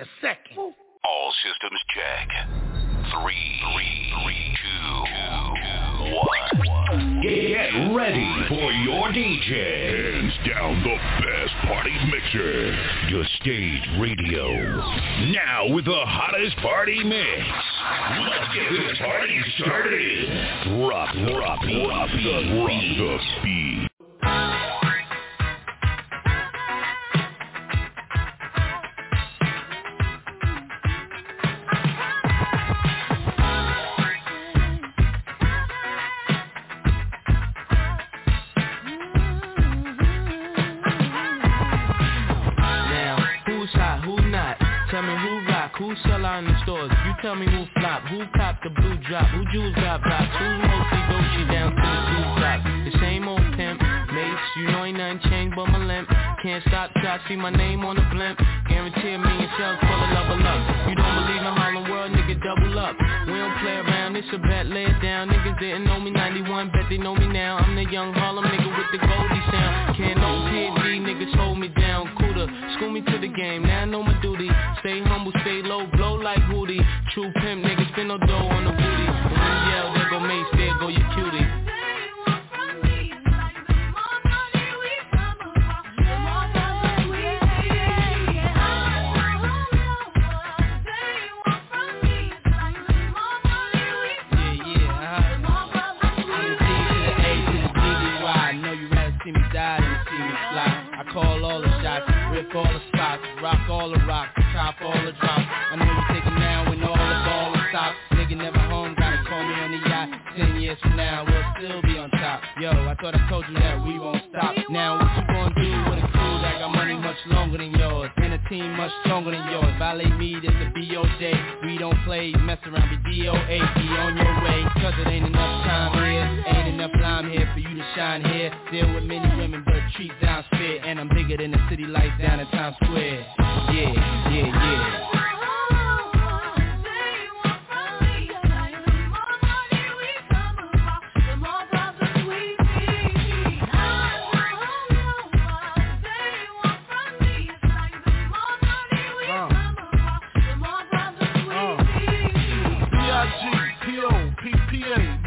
A second. All systems check. Three, three, three, two, two, one. Get ready for your DJ. Hands down the best party mixer. Your stage radio. Now with the hottest party mix. Let's get this party started. Drop, drop, drop the, drop the beat. Jewels got blocks, who mostly Gucci down to the blue drop. The same old pimp, mates, you know ain't nothing changed but my limp. Can't stop till I see my name on the blimp. Guarantee a million sales full of level up. You don't believe in Harlem World, nigga, double up. We don't play around, it's a bet, lay it down. Niggas didn't know me 91, bet they know me now. I'm the young Harlem nigga with the Goldie sound. Can't no PD, niggas hold me down. Cooler, school me to the game, now I know my duty. Stay humble, stay low, blow like Hootie. True pimp, Now, we'll still be on top. Yo, I thought I told you that we won't stop. Now what you gonna do with a crew that got money much longer than yours? And a team much stronger than yours. Violate me, this a BOJ. We don't play, mess around, be DOA. Be on your way, cause it ain't enough time here. Ain't enough lime here for you to shine here. Deal with many women, but treat down spit. And I'm bigger than the city lights down in Times Square. Yeah, yeah, yeah.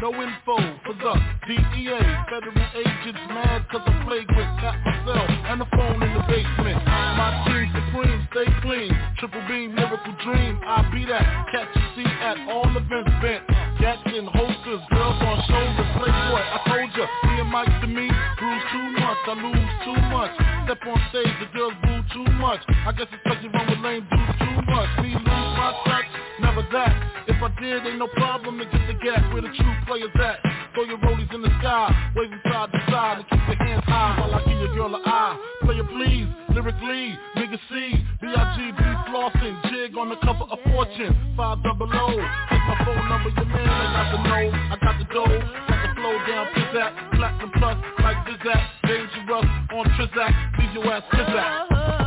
No info for the DEA. Federal agents mad cause I flagrant. Got myself and the phone in the basement. My team supreme, stay clean. Triple beam, miracle dream. I be that. Catch a seat at all events bent. Jackson, holsters, girls on shoulders. Playboy, I told ya. Me and Mike to me, bruise too much. I lose too much. Step on stage, the girls boo too much. I guess it's cause you run with lame dudes too much. Me lose my touch, never that. If I did, ain't no problem to get the gap where the true players at. Throw your rollies in the sky, waving side to side, and keep your hands high while I give your girl an eye. Player please, lyrically, nigga C, B-I-G-B flossing, jig on the cover of Fortune, five double O. Take my phone number, your man, I got the know, I got the dough, got the flow down, pizzazz, platinum plus, like Zizak, dangerous on Trizak, leave your ass Trizak.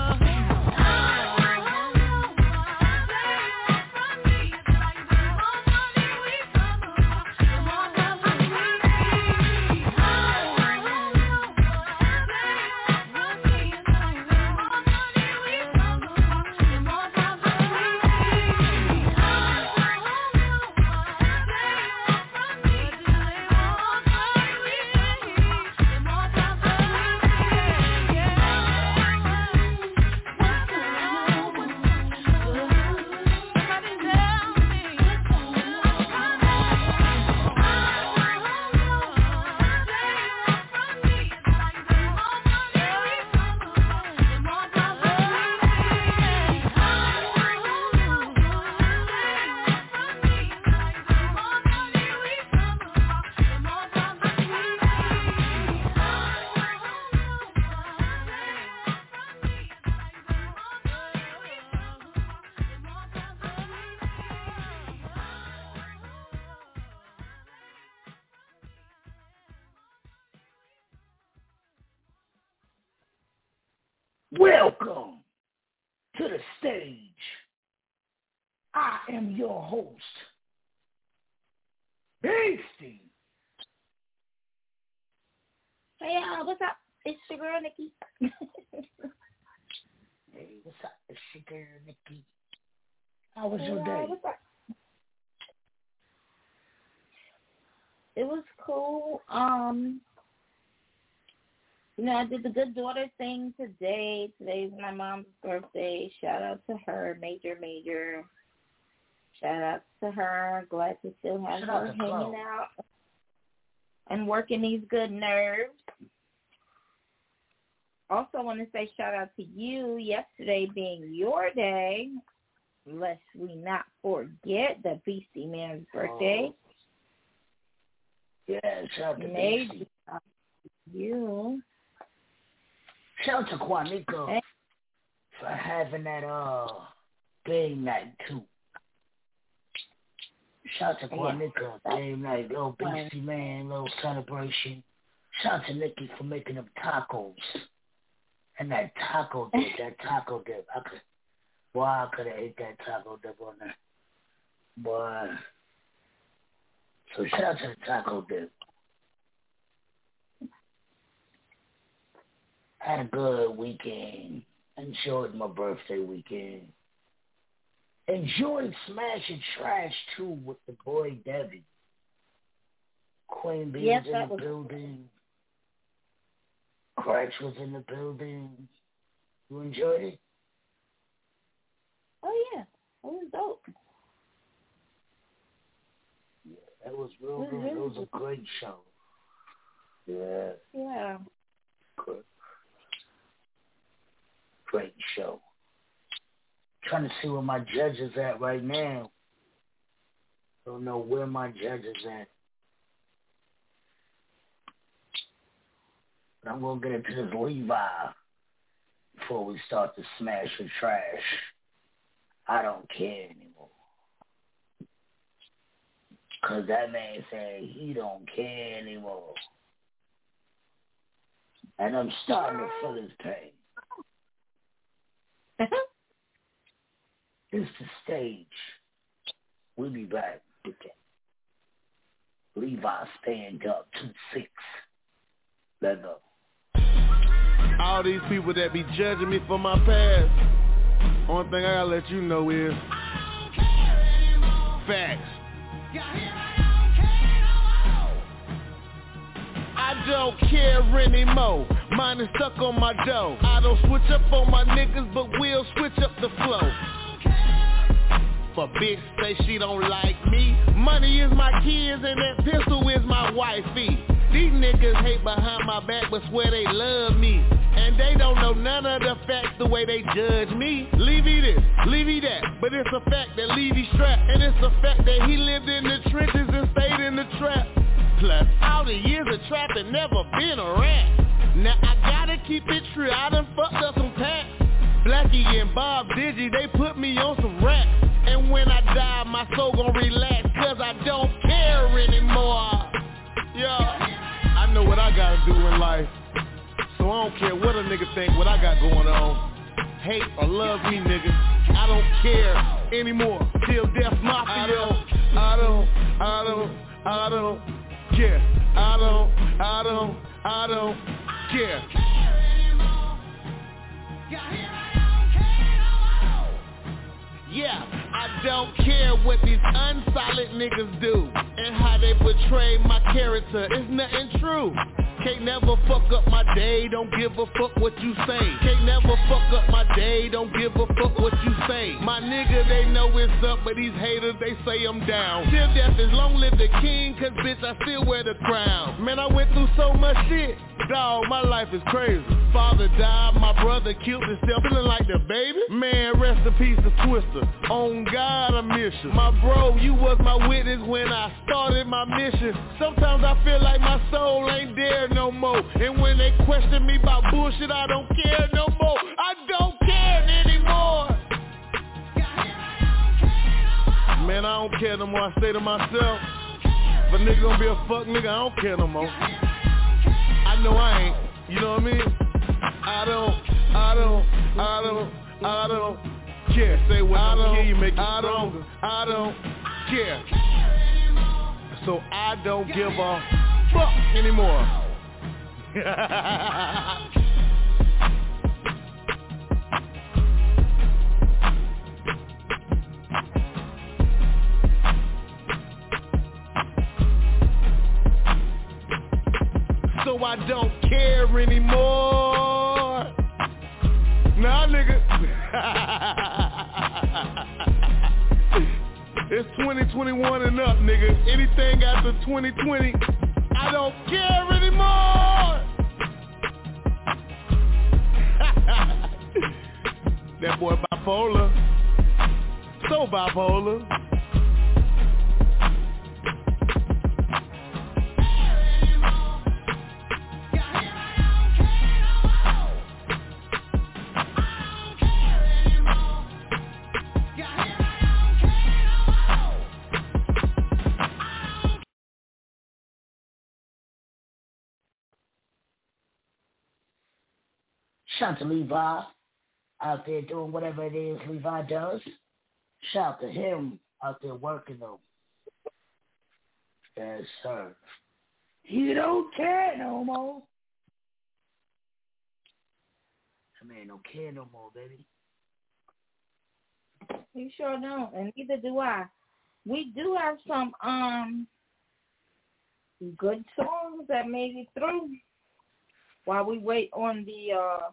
Am your host, Beastie. Hey, uh, what's up? It's your girl, Nikki. hey, what's up? It's your girl, Nikki. How was hey, your uh, day? what's up? It was cool. Um, you know, I did the good daughter thing today. Today's my mom's birthday. Shout out to her, major, major. Shout out to her. Glad to still have Shout her hanging Chloe. out and working these good nerves. Also, want to say shout out to you. Yesterday being your day, lest we not forget the Beastie Man's birthday. Oh. Yeah, shout out to Major Beastie. shout out to you. Shout out to Quanika Hey. for having that uh game night too. Shout out to. Quanika, game night, little Beastie Man, little celebration. Shout out to Nikki for making them tacos. And that taco dip, that taco dip, I could, boy, I could have ate that taco dip on there. Boy. So shout out to the taco dip. Had a good weekend. Enjoyed my birthday weekend. Enjoyed smashing trash too with the boy Devy. Queen Bee Yes, was in the was- building. Cracks was in the building. You enjoyed it? Oh yeah, it was dope. Yeah, that was real It was good. It was a great show. Yeah, Yeah. good. Great show. Trying to see where my judge is at right now. Don't know where my judge is at. But I'm gonna get into this Levi before we start to smash the trash. I don't care anymore. Cause that man said he don't care anymore. And I'm starting to feel his pain. This the stage. We'll be back with that. Levi stand up two six. Let go. All these people that be judging me for my past, only thing I gotta let you know is facts. I don't care anymore. Mine is stuck on my dough. I don't switch up on my niggas, but we'll switch up the flow. But bitch say she don't like me. Money is my kids and that pistol is my wifey. These niggas hate behind my back but swear they love me. And they don't know none of the facts the way they judge me. Levy this, Levy that. But it's a fact that Levy strapped. And it's a fact that he lived in the trenches and stayed in the trap. Plus, all the years of trapping never been a rat. Now I gotta keep it true, I done fucked up some packs. Blackie and Bob Digi, they put me on some rap. And when I die, my soul gon' relax, cause I don't care anymore. Yeah, I know what I gotta do in life. So I don't care what a nigga think, what I got going on. Hate or love me, nigga. I don't care anymore. Till death mafia. I don't, I don't, I don't, I don't care. I don't, I don't, I don't care. Yeah, I don't care what these unsolid niggas do and how they portray my character. It's nothing true. Can't never fuck up my day, don't give a fuck what you say. Can't never fuck up my day, don't give a fuck what you say. My nigga, they know it's up, but these haters, they say I'm down. Till death is long live the king, cause bitch, I still wear the crown. Man, I went through so much shit. Dog, my life is crazy. Father died, my brother killed himself, feeling like the baby. Man, rest in peace to Twister. On God, I miss you. My bro, you was my witness when I started my mission. Sometimes I feel like my soul ain't there no more. And when they question me about bullshit, I don't care no more. I don't care anymore. Man, I don't care no more. I say to myself, if a nigga gonna be a fuck nigga, I don't care no more. I know I ain't. You know what I mean? I don't, I don't, I don't, I don't care. Say what I don't care, you make it I stronger. Don't, I don't care. So I don't give a fuck anymore. so I don't care anymore. Nah, nigga. it's 2021 and up, nigga. Anything after 2020, bipolar. So bipolar. To Levi out there doing whatever it is Levi does. Shout to him out there working though. Yes, sir. You don't care no more. I man don't care no more, baby. You sure don't, and neither do I. We do have some um good songs that made it through while we wait on the uh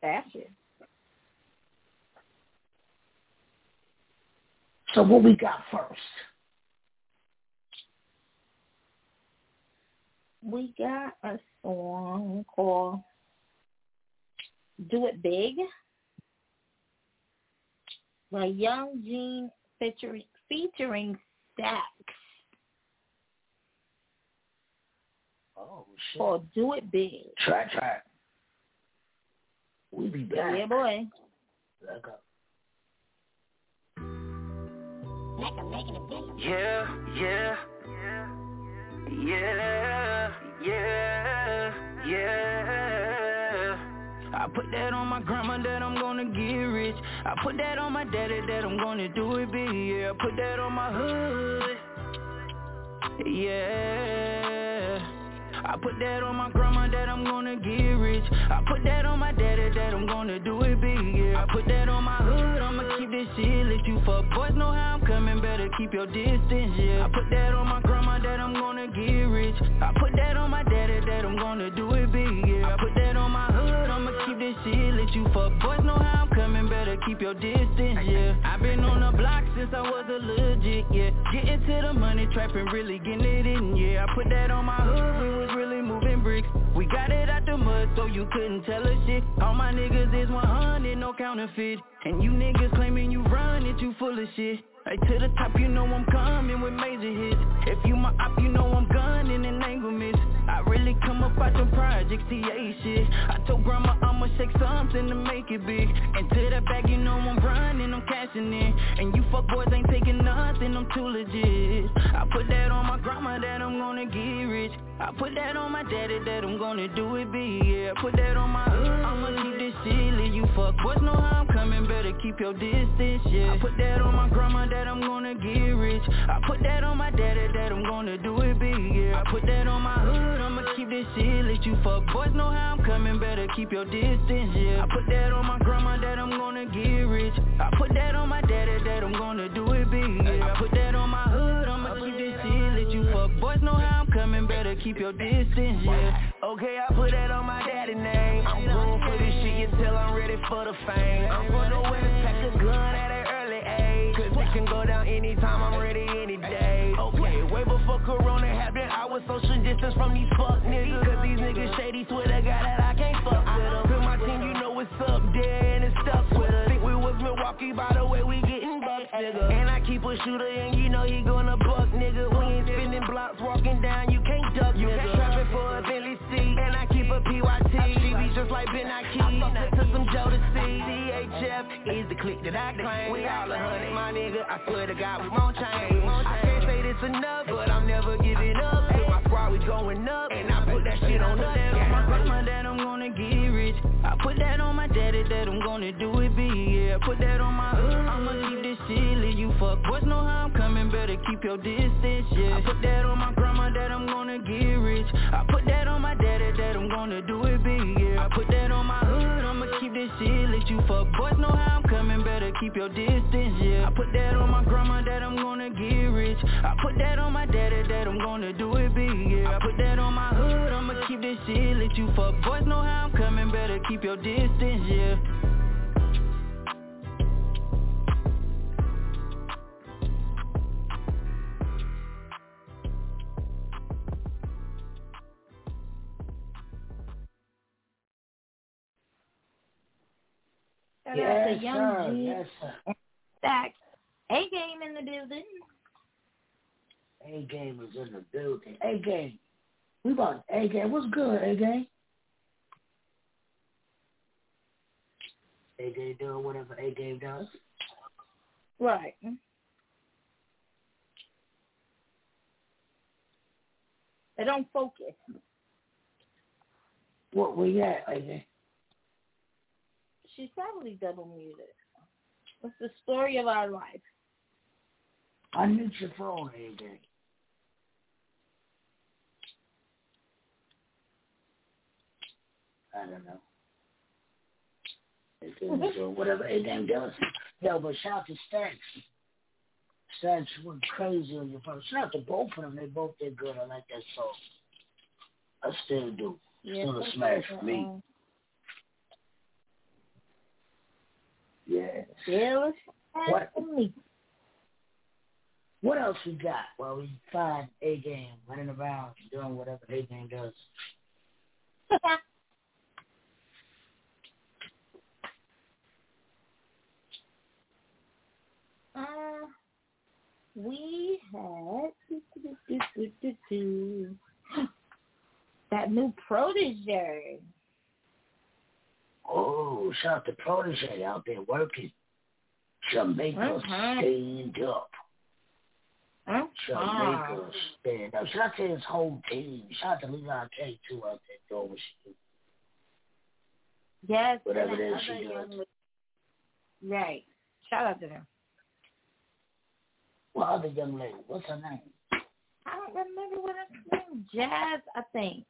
fashion. So what we got first? We got a song called Do It Big by Young Jean featuring featuring Stax. Oh shit. Called Do It Big. Try, try. We'll be back. Yeah, boy. Back up. Yeah, yeah, yeah, yeah, yeah. I put that on my grandma that I'm gonna get rich. I put that on my daddy that I'm gonna do it big. Yeah, I put that on my hood. Yeah. I put that on my grandma that I'm gonna get rich. I put that on my daddy that I'm gonna do it big, yeah. I put that on my hood, I'ma keep this shit lit. You fuck boys know how I'm coming, better keep your distance, yeah. I put that on my grandma that I'm gonna get rich. I put that on my daddy that I'm gonna do it big, yeah. I put that on my hood, I'ma keep this shit lit. You fuck boys know how I'm coming, better keep your distance, yeah. I've been on the block since I was a legit, yeah. Getting to the money, trapping, really getting it in, yeah. I put that on my hood, we was really moving bricks. We got it out the mud so you couldn't tell us shit. All my niggas is 100, no counterfeit. And you niggas claiming you run it, you full of shit. Hey, to the top, you know I'm coming with major hits. If you my op, you know I'm gunning and angle miss. I really come up out the projects, TA shit. I told grandma I'ma shake something to make it big. And to the back, you know I'm running, I'm cashing in. And you fuck boys ain't taking nothing, I'm too legit. I put that on my grandma that I'm gonna get rich. I put that on my daddy that I'm gonna do it big. Yeah, I put that on my hood, I'ma keep this lit. You fuck boys know how I'm coming, better keep your distance, yeah. I put that on my grandma that I'm gonna get rich. I put that on my daddy that I'm gonna do it big, yeah. I put that on my hood, I'ma keep this shit lit. You fuck boys know how I'm coming, better keep your distance, yeah. I put that on my grandma that I'm gonna get rich. I put that on my daddy that I'm gonna do it big, yeah. I put that on my hood, I'ma keep this shit lit. You fuck boys know how I'm coming, better keep your distance, yeah. Okay, I put that on my daddy name. I'm going for this shit until I'm ready for the fame. I'm from the west, pack a gun can go down anytime, I'm ready any day. Okay, way before Corona happened, I was social distance from these fuck niggas. Cause these niggas shady, swear to God that I can't fuck with them. Cause my team, you know what's up there and it's stuck with us. Think we was Milwaukee by the way we getting bucks, nigga. And I keep a shooter and you know he gonna buck, nigga. We ain't spinning blocks, walking down, you can't duck, you nigga. Trapping for a Bentley C, and I keep a PYT. She be just like Ben Aki. I fuck to some Jodeci. Clique that I claim. We all a hundred, my nigga. I swear to God, we won't change. I can't say this enough, but I'm never giving up. To my squad, we going up, and I put that shit on us. I put that on my grandma that I'm gonna get rich. I put that on my daddy that I'm gonna do it big, yeah. Put that on my hood, I'ma keep this shit lit. You fuck boys know how I'm coming, better keep your distance, yeah. I put that on my fuck boys know how I'm coming, better keep your distance, yeah. Yes, Young sir. G. Yes, sir. Stack. A game in the building. A game is in the building. A game. We about A game. What's good, A game? A game doing whatever A game does. Right. They don't focus. What we at, AJ? She's probably double muted. What's the story of our life? I need your phone, AJ. I don't know. A game is doing whatever A game does. Yo, but shout out to Stacks. Stacks went crazy on your phone. Shout out to both of them. They both did good. I like that song. I still do. Yeah, Still a smash for me. um, Yeah. Still a What? What else we got while we find A game running around doing whatever A game does? uh, we had that new protege. Oh, shout out to Protege out there working. Jamaica Mhm. stand up. Huh? Jamaica stand up. Shout out to his whole team. Shout out to Leon K too out there doing what she do. Yes, Whatever it is she does. Right. Shout out to them. What other young lady? What's her name? I don't remember what her name. Jazz, I think.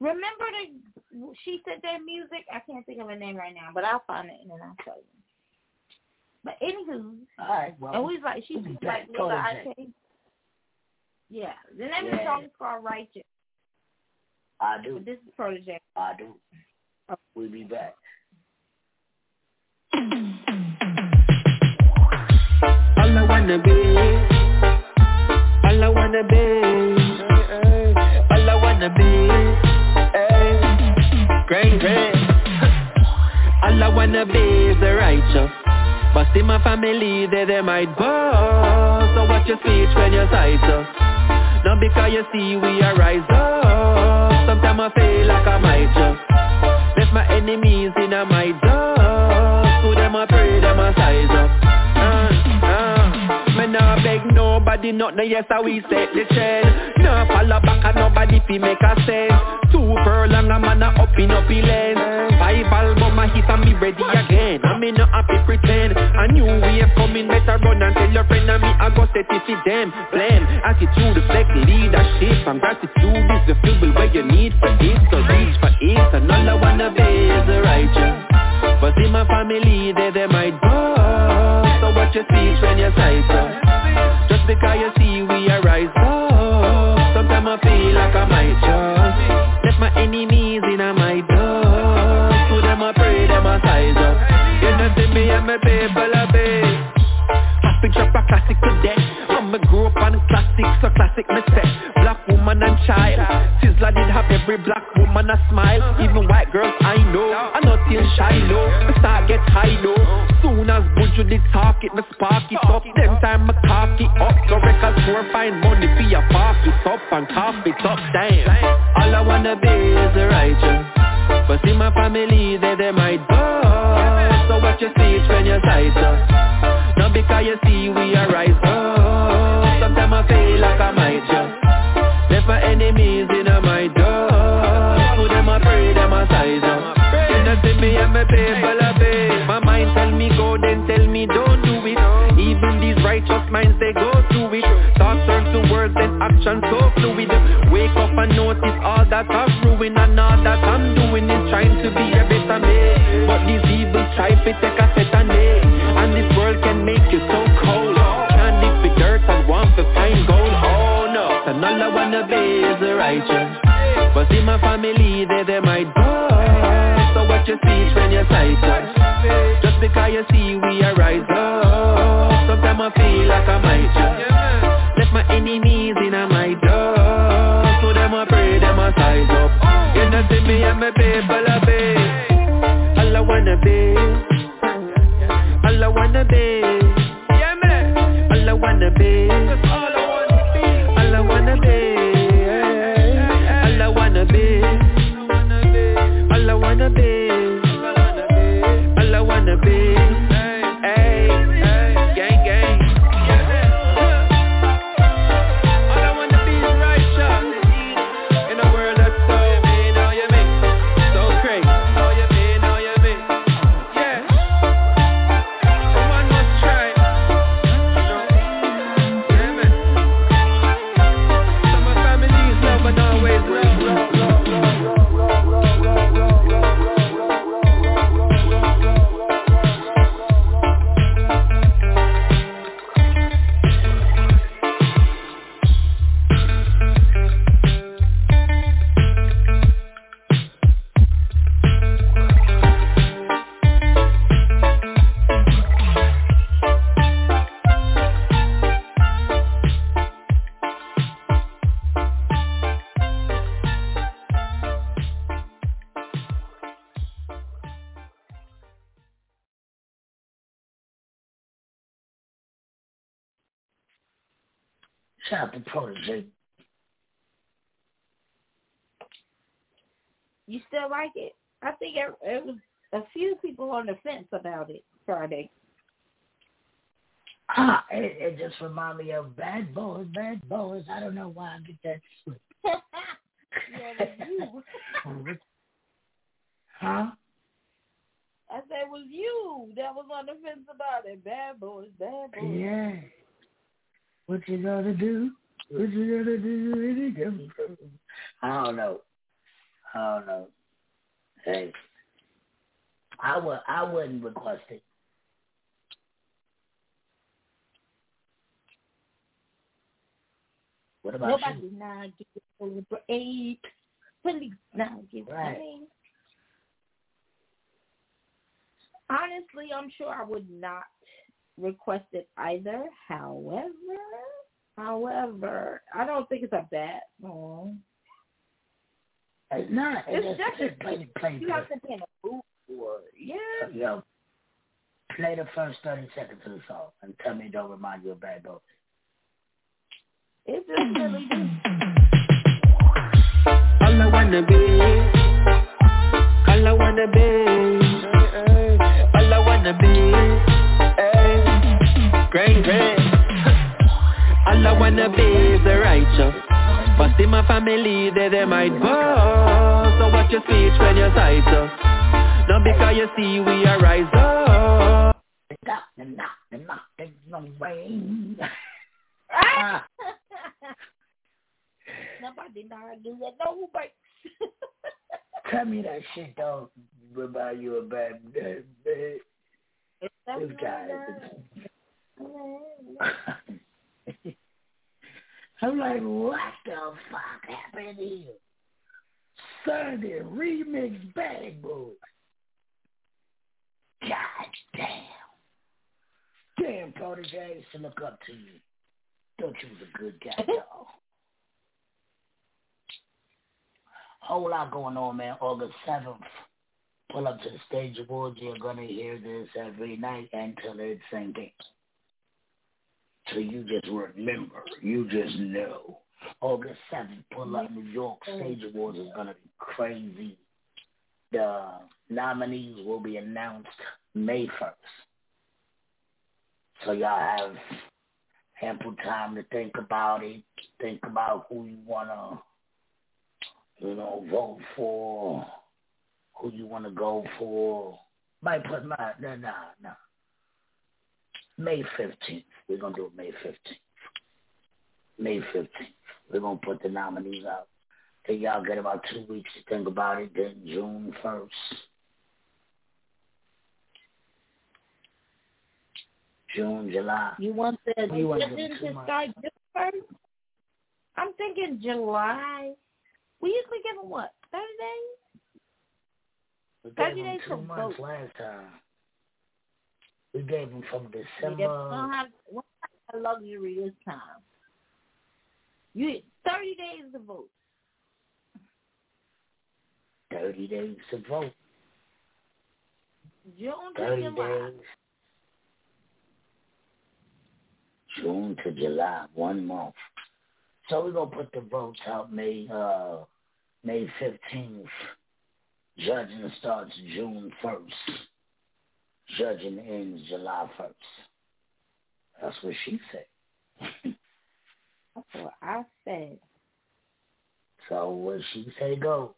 Remember the she said that music? I can't think of her name right now, but I'll find it and then I'll tell you. But anywho, All right, well, and we like she we'll be was like Lil Protege. Ike. Yeah, the name of the song is called Righteous. I do. But this is Protege. I do. We'll be back. wanna be, all I wanna be, great, great. All I wanna be is the righteous, but in my family they they might bow. So watch your speech when you sight up. Not because you see we are rise up. Sometimes I feel like I might just left my enemies in a nobody nothing, yes how we set the trend. Nah follow back and nobody fi make a sense. Two furlong a man a up in up lens Five album a hit and me ready again. And me not happy pretend. A new wave coming better run and tell your friend and me I go set it for them. Blame attitude reflect leadership And gratitude is the fuel where you need for this. So reach for it and all I wanna be is the righteous. But in my family, they, they might go So watch your speech when you sight up because you see we are rise up. Sometimes I feel like I might just Let my enemies in my dust. To them I pray, them I size up. You know see me and my people a bit. Happy drop a classic today. I'm a grow up on classics, so classic me say. Black woman and child. Sizzla did have every black woman a smile. Even white girls I know. I shy low Me start get high low Soon as Buju did talk it, me spark it up. Them time me cock it up. So record store find money for your park it up And cough it up, damn. All I wanna be is a righteous. But in my family they, they might go So watch your speech when you sight up Not because you see we are rise action so fluid. Wake up and notice all that I've ruined And all that I'm doing is trying to be a better me But these evil try to take a set and day And this world can make you so cold. Candy for dirt and want to find gold Oh no, and all I wanna be is a righteous. But see my family they, they might die. So watch your speech when you sight us Just because you see we are rising Sometimes I feel like I might just Baby. Shout out to Protege. You still like it? I think it, it was a few people on the fence about it Friday. Ah, it, it just remind me of Bad Boys, Bad Boys. I don't know why I get that yeah, it was you. Huh? I said it was you that was on the fence about it. Bad boys, bad boys. Yeah. What you gonna do? What you gonna do when it comes from? I don't know. I don't know. Hey, I would. I wouldn't request it. What about Nobody you? now give a break. Please now give Right. me. Honestly, I'm sure I would not request it either. However, however, I don't think it's a bad song. It's not. It's, It's just, just just play, play, You have to be in a mood for it. Yeah. Yo, play the first thirty seconds of the song and tell me it don't remind you of Bad Boys. It just really do. All I wanna be, all I wanna be, all I wanna be, hey, great, great. All I wanna be is the righteous. But see my family, they, they might bust. So watch your speech when you sight us. Not because you see we are rise up. There's no rain. Nobody know how to do that. No breaks. Tell me that shit don't remind you of bad, bad, bad. I'm like, what the fuck happened here? Sunday remix Bad Boy. God damn. Damn, protege, I used to look up to you. Thought you was a good guy, dog. Whole lot going on, man. August 7th. Pull up to the stage awards. You're going to hear this every night until it's sinking. So you just remember. You just know. August 7th, pull up New York Stage Awards is going to be crazy. The nominees will be announced May 1st. So y'all have ample time to think about it. Think about who you want to, you know, vote for, who you want to go for. Might put my, no, no, no. May 15th. We're going to do it May 15th. May 15th. We're going to put the nominees out. Then y'all get about two weeks to think about it. Then June 1st. June, July. You want the You want to do too much. start June first? I'm thinking July. We usually give them what? Thirty days. Thirty days two months vote. last time. We gave them from We December. don't have, we don't have luxury this time. You thirty days to vote. Thirty days to vote. June to July. days. June to July, one month. So we're gonna put the votes out May uh May fifteenth. Judging starts June first. Judging ends July first. That's what she said. That's what I said. So what she say goes.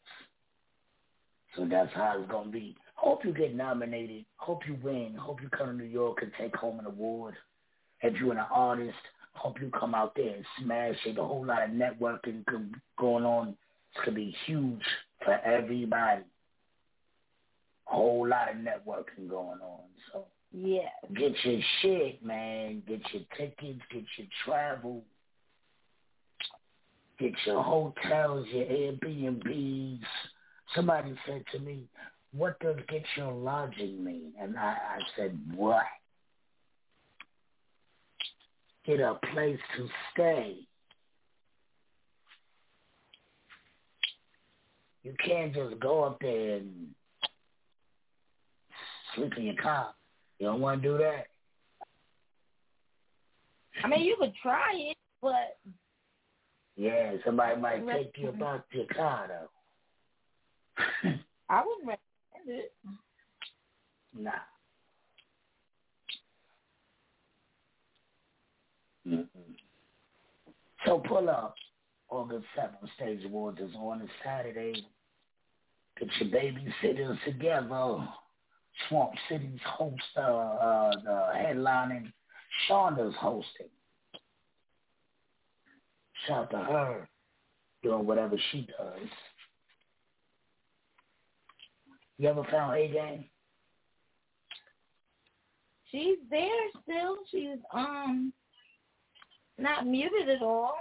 So that's how it's gonna be. Hope you get nominated. Hope you win. Hope you come to New York and take home an award. If you're an artist, hope you come out there and smash it. A whole lot of networking go- going on. It's gonna be huge for everybody. Whole lot of networking going on. So Yeah. get your shit, man. Get your tickets. Get your travel. Get your hotels, your Airbnbs. Somebody said to me, what does get your lodging mean? And I, I said, what? Get a place to stay. You can't just go up there and sleep in your car. You don't want to do that. I mean, you could try it, but Yeah, somebody might take you about to your car though. I wouldn't recommend it. Nah. Mm-mm. So pull up. August 7th, Stage Awards is on a Saturday. Get your babysitters together. Swamp City's host, uh, uh, the headlining. Shonda's hosting. Shout to her doing whatever she does. You ever found A Game? She's there still. She's um not muted at all.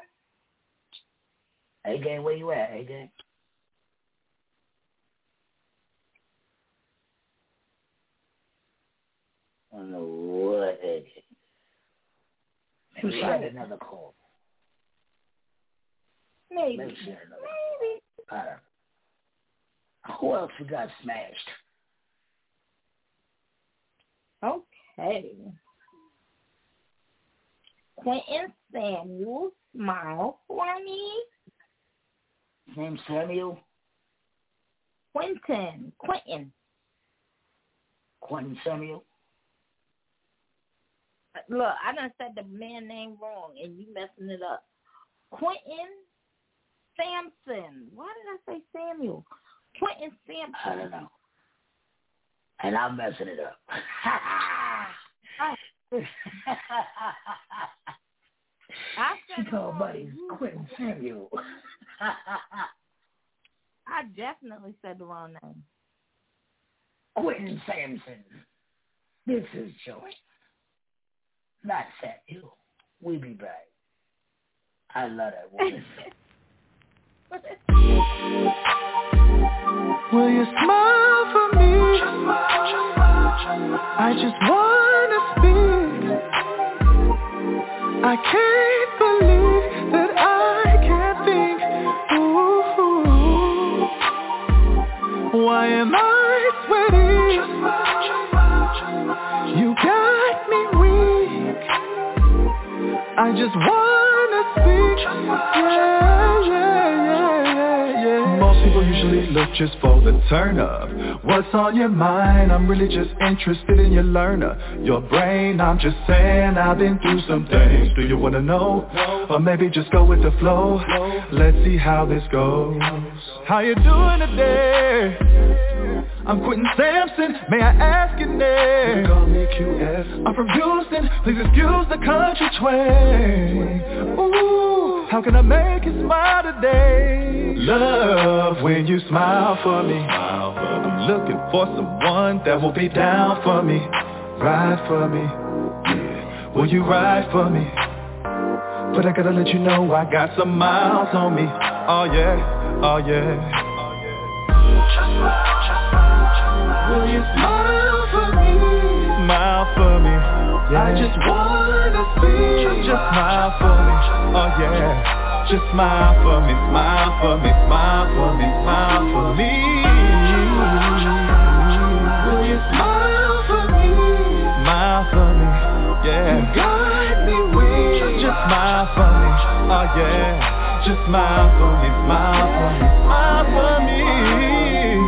A Game, where you at? A Game? Don't know what A Game. Maybe she had another call. Maybe. Maybe Maybe. I don't know. Who else got smashed? Okay. Quentin Samuel, smile for me. His name's Samuel Quentin. Quentin. Quentin Samuel. Look, I done said the man name wrong and you messing it up. Quentin Sampson. Why did I say Samuel? Quentin Sampson. I don't know. And I'm messing it up. I she said it called buddies Quentin Samuel. I definitely said the wrong name. Quentin Sampson. This is Joey. Not Samuel. We be back. I love that woman. Will you smile for me? I just wanna speak. I can't I just wanna speak. Yeah, yeah, yeah. Most people usually look just for the turn up. What's on your mind? I'm really just interested in your learner. Your brain, I'm just saying I've been through some things. Do you wanna know? Or maybe just go with the flow. Let's see how this goes. How you doing today? I'm Quentin Sampson, may I ask your name? You call me QS. I'm from Houston, please excuse the country twang. Ooh, how can I make you smile today? Love when you smile for me. I'm looking for someone that will be down for me. Ride for me. Yeah. Will you ride for me? But I gotta let you know I got some miles on me. Oh yeah. oh yeah. Will you smile for me? Smile for me, yeah. I just wanna see. Just smile for me, oh yeah. Just smile for me, smile for me, smile for me, smile for me. Will you smile for me? Smile for me, yeah. You got me weak. Just smile for me, oh yeah. Just smile for me, smile for me, smile for me.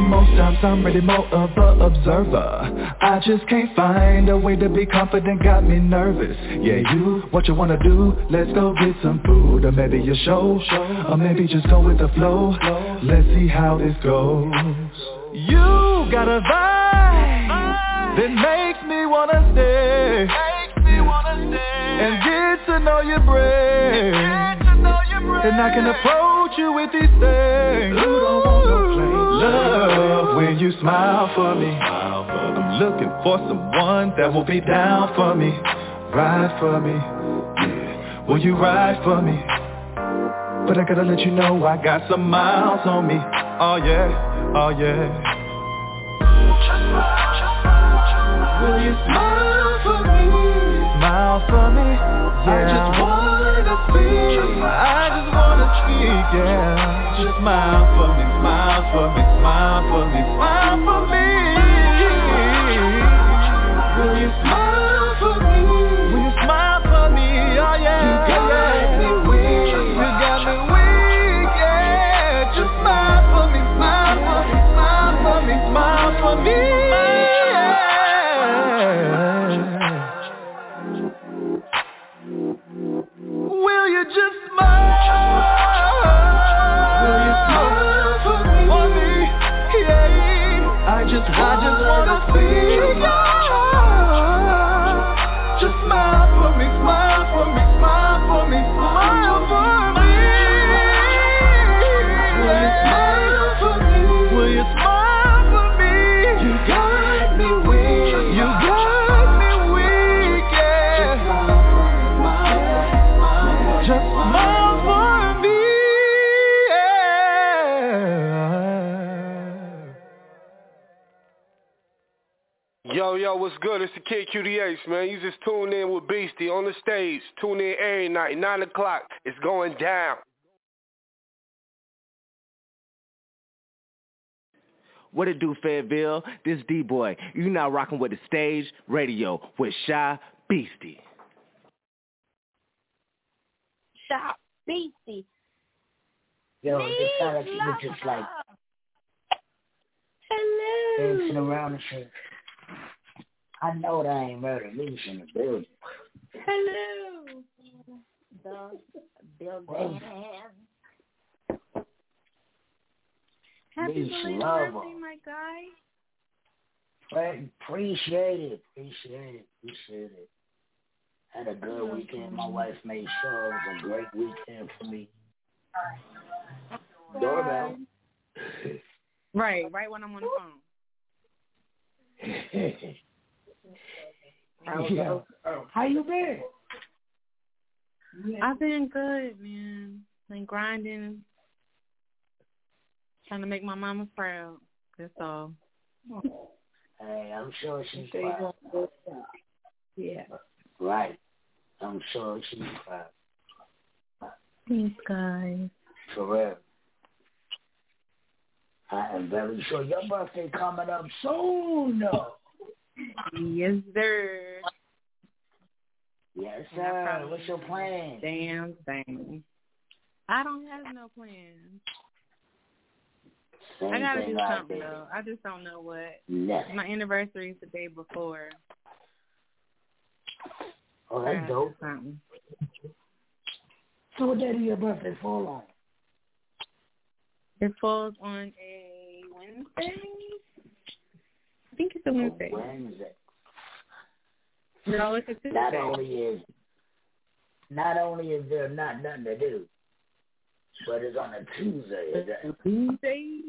Most times I'm ready more of a observer. I just can't find a way to be confident, got me nervous. Yeah, you, what you wanna do? Let's go get some food, or maybe a show, show. or maybe just go with the flow. Let's see how this goes. You got a vibe that makes me wanna stay, and get to know your brain. And I can approach you with these things. Ooh, love when you smile for me. I'm looking for someone that will be down for me, ride for me. Yeah, will you ride for me? But I gotta let you know I got some miles on me. Oh yeah, oh yeah. Will you smile for me? Smile for me, yeah. I just speak. I just wanna speak, yeah. Just smile for me, smile for me, smile for me, smile for me. Yo, yo, what's good? It's the Kid QDH, man. You just tune in with Beastie on the stage. Tune in every night, 9 o'clock. It's going down. What it do, Fayetteville? This D-Boy. You now rocking with the stage radio with Shy Beastie. Shop Beastie. Yo, it sound like you were just like Hello. dancing around and shit. I know that ain't murder. Leash in the building. Hello. The building. Happy Leash belated lover. birthday, my guy. Pre- Appreciate it. Appreciate it. Appreciate it. Had a good weekend. My wife made sure it was a great weekend for me. Doorbell. Right, right when I'm on the phone. Yeah. How you been? I've been good, man. Been grinding, trying to make my mama proud. That's all. Hey, I'm sure she's proud. gonna go. Yeah. Right. I'm sure she's proud. Thanks, guys. For real. I am very sure your birthday coming up soon. Yes, sir. Yes, And sir. What's your plan? Damn thing. I don't have no plans. Same I gotta do something did. though. I just don't know what. Nothing. My anniversary is the day before. Oh, I that's do dope. Something. So what day do your birthday fall on? It falls on a Wednesday. I think it's a Wednesday. Wednesday. No, it's a Tuesday. Not only is not only is there not nothing to do, but it's on a Tuesday. Is that Tuesday.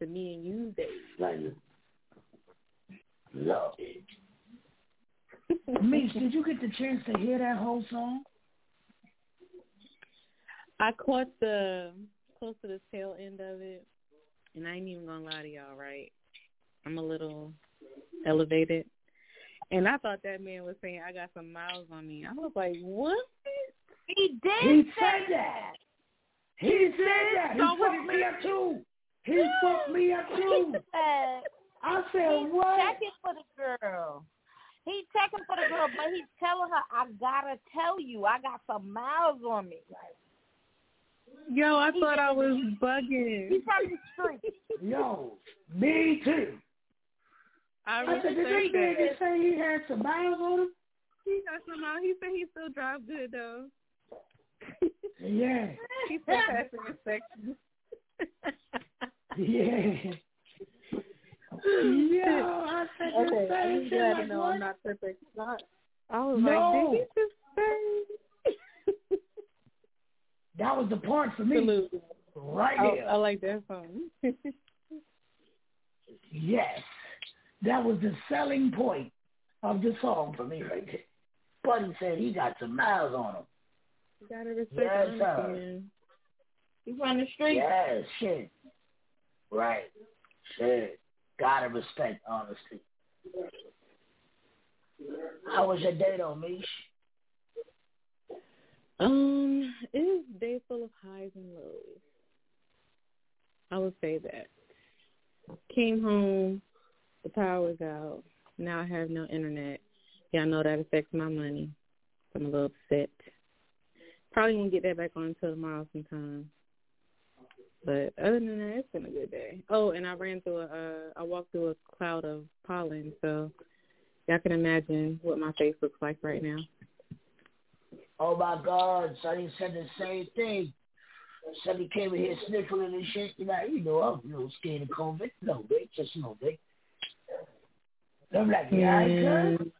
The me and you day. like love it. Meeks, did you get the chance to hear that whole song? I caught the close to the tail end of it, and I ain't even gonna lie to y'all, right? I'm a little elevated, and I thought that man was saying I got some miles on me. I was like, what? He did He say said that. He said that. He So fucked me up too. He fucked me up too. He said I said he's what? checking for the girl. He's checking for the girl, but he's telling her, "I gotta tell you, I got some miles on me." Yo, I thought I was bugging. He's from the street. Yo, me too. I I said, did this respect nigga say he had some miles on him? He got some out. He said he still drives good though. Yeah. He's still passing inspection. Yeah. Yo, I said the okay, same I'm shit glad like to know what? I'm not perfect. Not, I was No. like, did he just say? That was the part for me. Salute. Right I, there. I like that song. Yes. That was the selling point of the song for me right there. Buddy said he got some miles on him. you gotta respect Yes, honesty, sir. He's from the street. Yes, shit. Right. Shit. Gotta respect honesty. How was your day though, Mish? Um, it is a day full of highs and lows. I would say that. Came home, the power was out. Now I have no internet. Y'all know that affects my money. I'm a little upset. Probably won't get that back on until tomorrow sometime. But other than that, it's been a good day. Oh, and I ran through a, uh, I walked through a cloud of pollen, so y'all can imagine what my face looks like right now. Oh my God, Sonny said the same thing. Sonny came in here sniffling and shit. You know, you know, I'm a little scared of COVID. No, big, just no big. I'm like, yeah, could.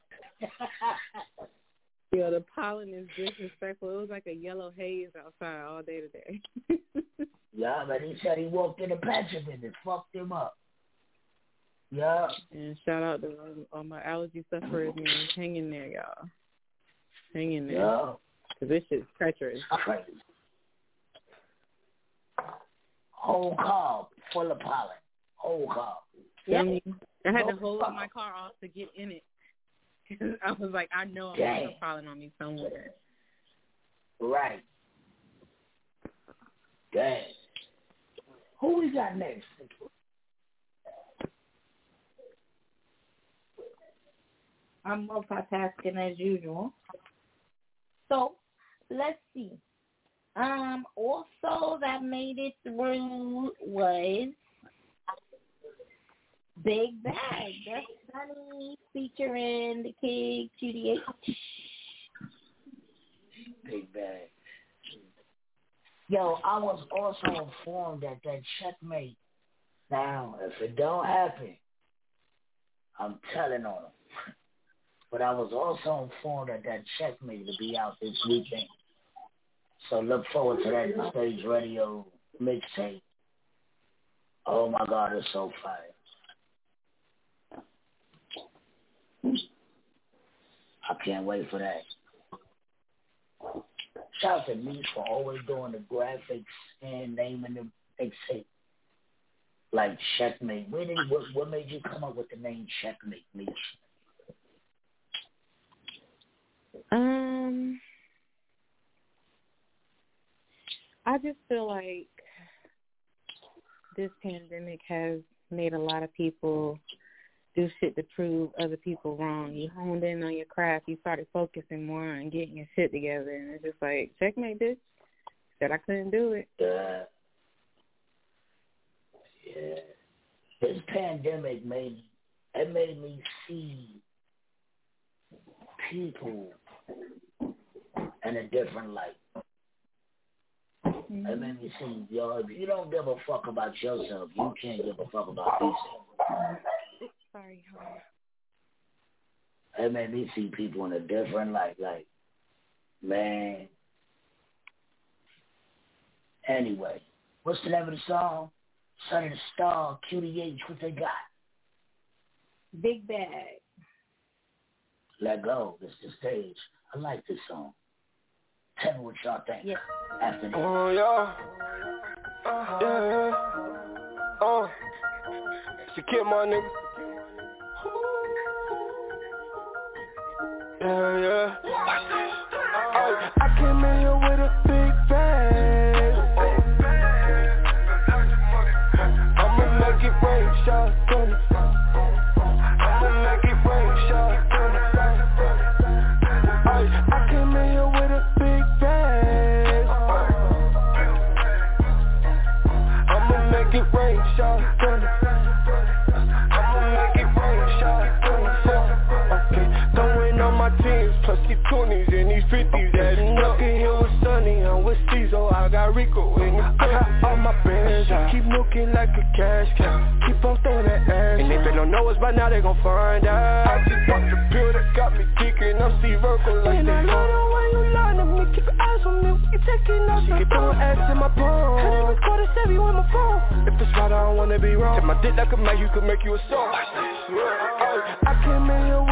Yeah, the pollen is disrespectful. It was like a yellow haze outside all day today. yeah, but he said he walked in a patch of it and fucked him up. Yeah. And shout out to all- my allergy sufferers, man. Hang in there, y'all. Hang in there. Yeah. Cause this shit's treacherous. Crazy. Whole car full of pollen. Whole car. I mean, I had to Whole hold my car off to get in it. I was like, I know I'm Dang. gonna have pollen on me somewhere. Right. Dang. Who we got next? I'm multitasking as usual. So let's see. Um, also that made it through was Big Bag. That's Sunny featuring the Kid QDH. Big bag. Yo, I was also informed that that checkmate. Now, if it don't happen, I'm telling on him. But I was also informed that that checkmate will be out this weekend. So look forward to that stage radio mixtape. Oh my God, it's so fire. I can't wait for that. Shout out to me for always doing the graphics and naming the mixtape. Like Checkmate. Where did what, what made you come up with the name Checkmate, Meech? Um, I just feel like this pandemic has made a lot of people do shit to prove other people wrong. You honed in on your craft. You started focusing more on getting your shit together, and it's just like checkmate, bitch. Said I couldn't do it. Yeah. Yeah. This pandemic made it made me see people in a different light. Mm-hmm. It made me see, yo, if you don't give a fuck about yourself, you can't give a fuck about yourself. Sorry, hold It made me see people in a different light. Like, man. Anyway, what's the name of the song? Son of the Star, QDH, what they got? Big Bag. Let go. This the stage. I like this song. Tell me what y'all think. Yes. After this. Oh, yeah. Yeah. Uh. It's a kid, my nigga. Yeah, yeah. I got Rico I got all my bands, I keep looking like a cash cow. Keep on throwing that ass. And if they don't know us by now, they gon' find out. I just bought the pill that got me kicking, I'm Steve Urkel like And I they love the way you lie to me, keep your eyes on me, we taking off She keep throwing ass in my palm. And it recorded Chevy with my phone. If it's right, I don't wanna be wrong. Tell my dick like a man, you could make you a song. I came in here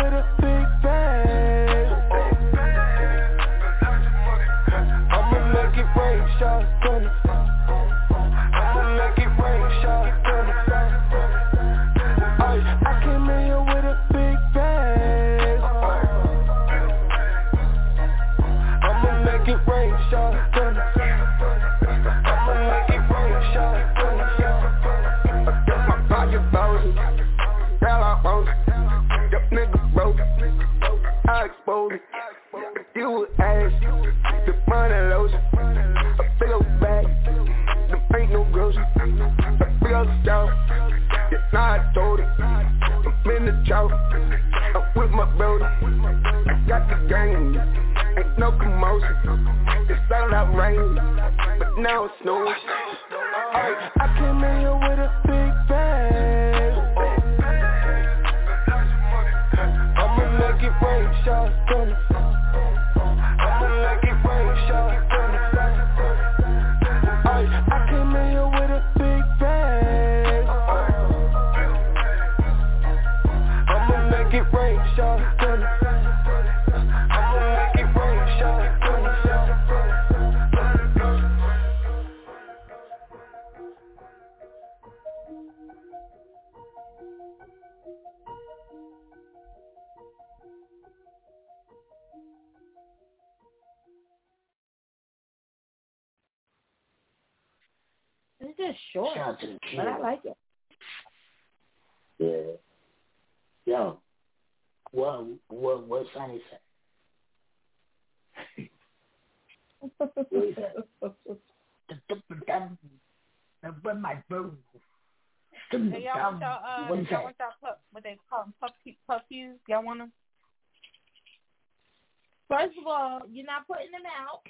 of all, you're not putting them out.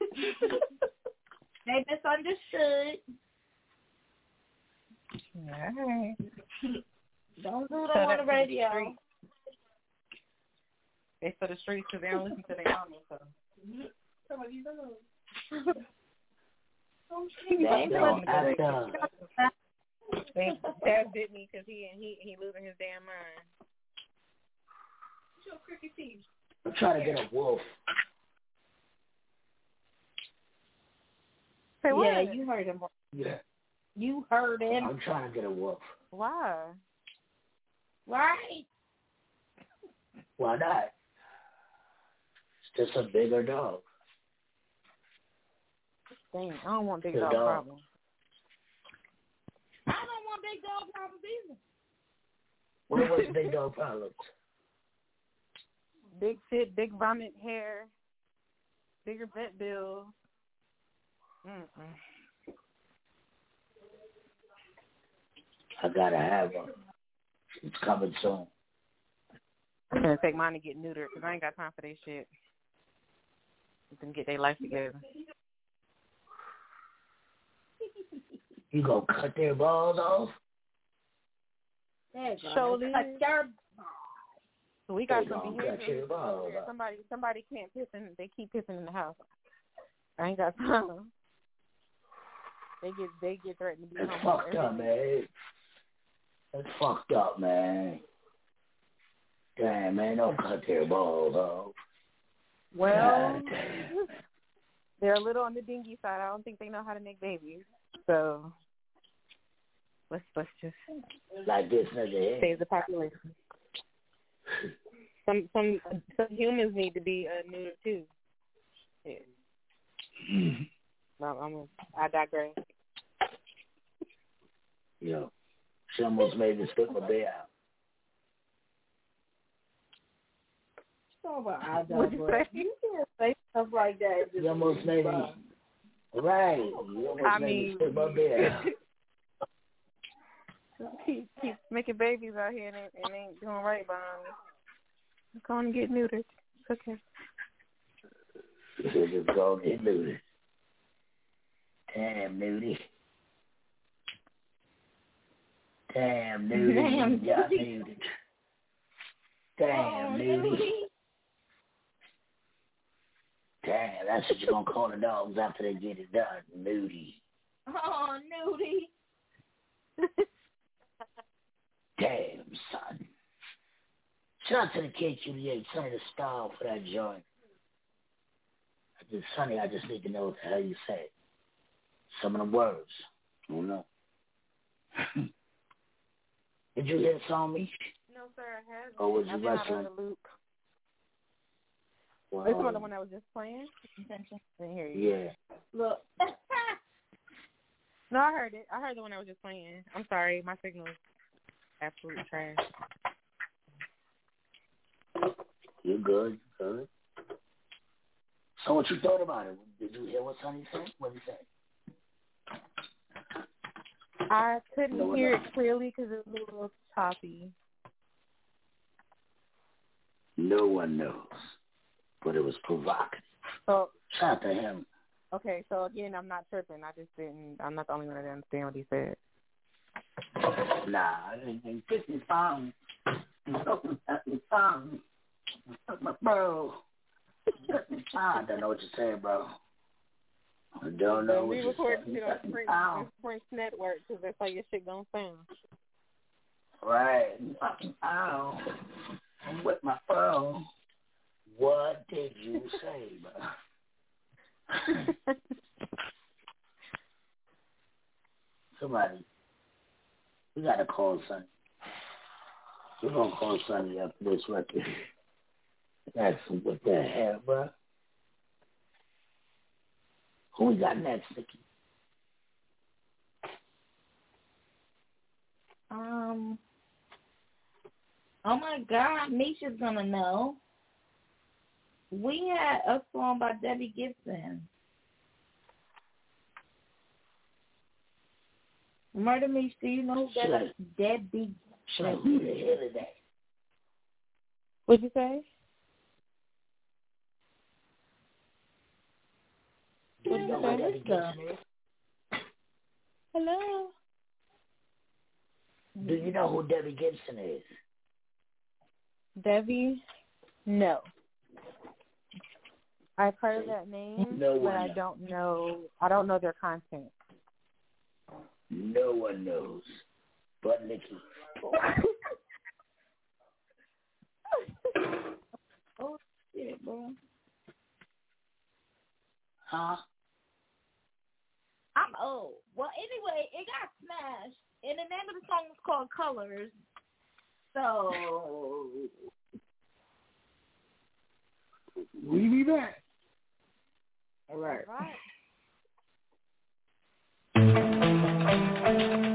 they misunderstood. Alright. Don't do Tell them that on the the radio. street. They for the streets because they don't listen to their mama. So. They ain't Yo, putting after They Dad bit me because he he he losing his damn mind. I'm trying to get a wolf. Say what? Yeah, you heard him. Yeah. You heard him. I'm trying to get a wolf. Why? Right. Why not? It's just a bigger dog. Dang, I don't want big dog, dog. problems. I don't want big dog problems either. What was big dog problems? Big fit, big vomit hair, bigger vet bill. Mm-mm. I gotta have one. It's coming soon. I'm gonna take mine to get neutered because I ain't got time for this shit. Let them get their life together. You gonna cut their balls off? There you. Surely. Cut your So we got They some behavior. off. Somebody, somebody can't piss and they keep pissing in the house. I ain't got time. They get, they get threatened to be That's fucked up, man. That's fucked up, man. Damn, man, don't cut their balls off. Well, they're a little on the dingy side. I don't think they know how to make babies. So let's let's just like this nigga. save the population. Some some some humans need to be uh, neutered too. Yeah. no, I'm a, I digress. Yo, she almost made me spit my bear out. Talk about I What'd you say? You can't say stuff like that. Just You almost made me. Right. You almost I made me mean, spit my bear out. keep keep making babies out here and ain't, and ain't doing right by them. Go and get neutered. It's okay. So just go and get nudie. Damn, nudie. Damn, nudie. Damn, Yeah, nudie. nudie. Damn, Oh, nudie. Damn, that's what you're gonna call the dogs after they get it done, nudie. Oh, Nudie. Damn, son. Shout out to the KQDA, of the Star for that joint. I just, Sonny, I just need to know what the hell you said. Some of the words. I don't know. Did you hear the song, me? No, sir, I haven't. Or was I've you been out wrestling? of the loop. Well, This one the one that was just playing. Didn't hear you. Yeah. Look. No, I heard it. I heard the one I was just playing. I'm sorry, my signal is absolute trash. You good? You Good. So what you thought about it? Did you hear what Sonny said? What did he say? I couldn't No, hear no. it clearly because it was a little choppy. No one knows. But it was provocative. So Shout out to him. okay, so again, I'm not tripping. I just didn't. I'm not the only one that didn't understand what he said. Nah, in, in 50 pounds. Fifty pounds. Bro. I don't know what you're saying, bro. I don't know So what we you're record saying. shit on Prince, Ow. Prince Network because that's how your shit gonna sound. Right. Fucking ow. I'm with my phone. What did you say, bro? Somebody. We gotta call Sonny. We're gonna call Sonny after this record. Him what the hell, bro. Who we got next, Nikki? Um. Oh my God, Misha's gonna know. We had a song by Debbie Gibson. Murder Me, do you know Shut Debbie, Debbie Shut. Who the hell is that? What'd you say? Do you know Gibson? Hello. Do you know who Debbie Gibson is? Debbie? No. I've heard that name, No but I don't know. I don't know their content. No one knows but Nikki. Oh shit, bro. Huh? I'm old. Well, anyway, it got smashed, and the name of the song was called Colors. So We be back. All right. Telling the thank you.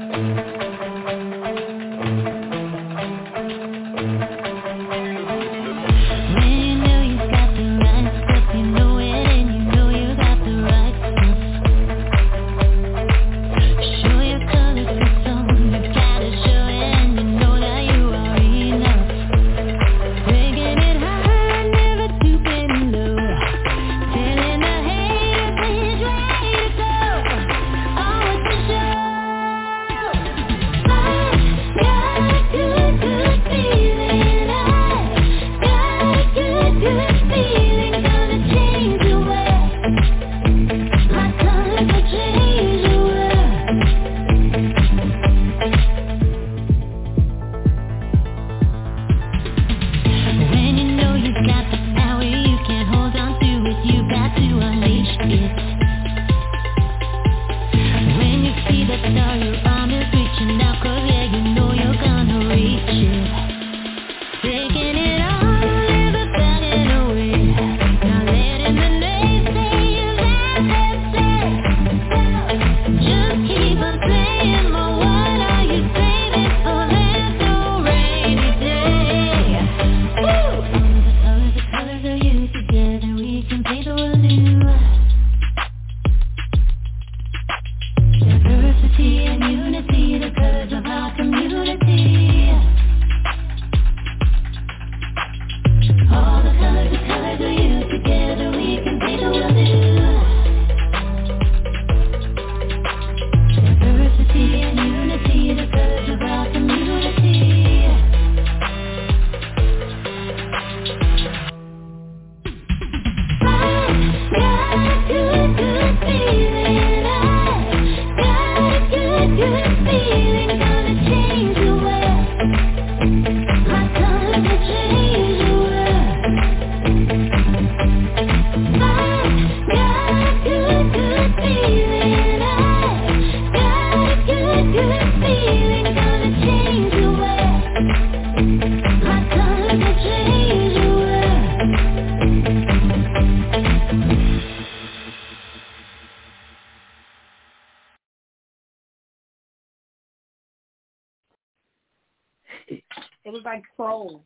Like Trolls.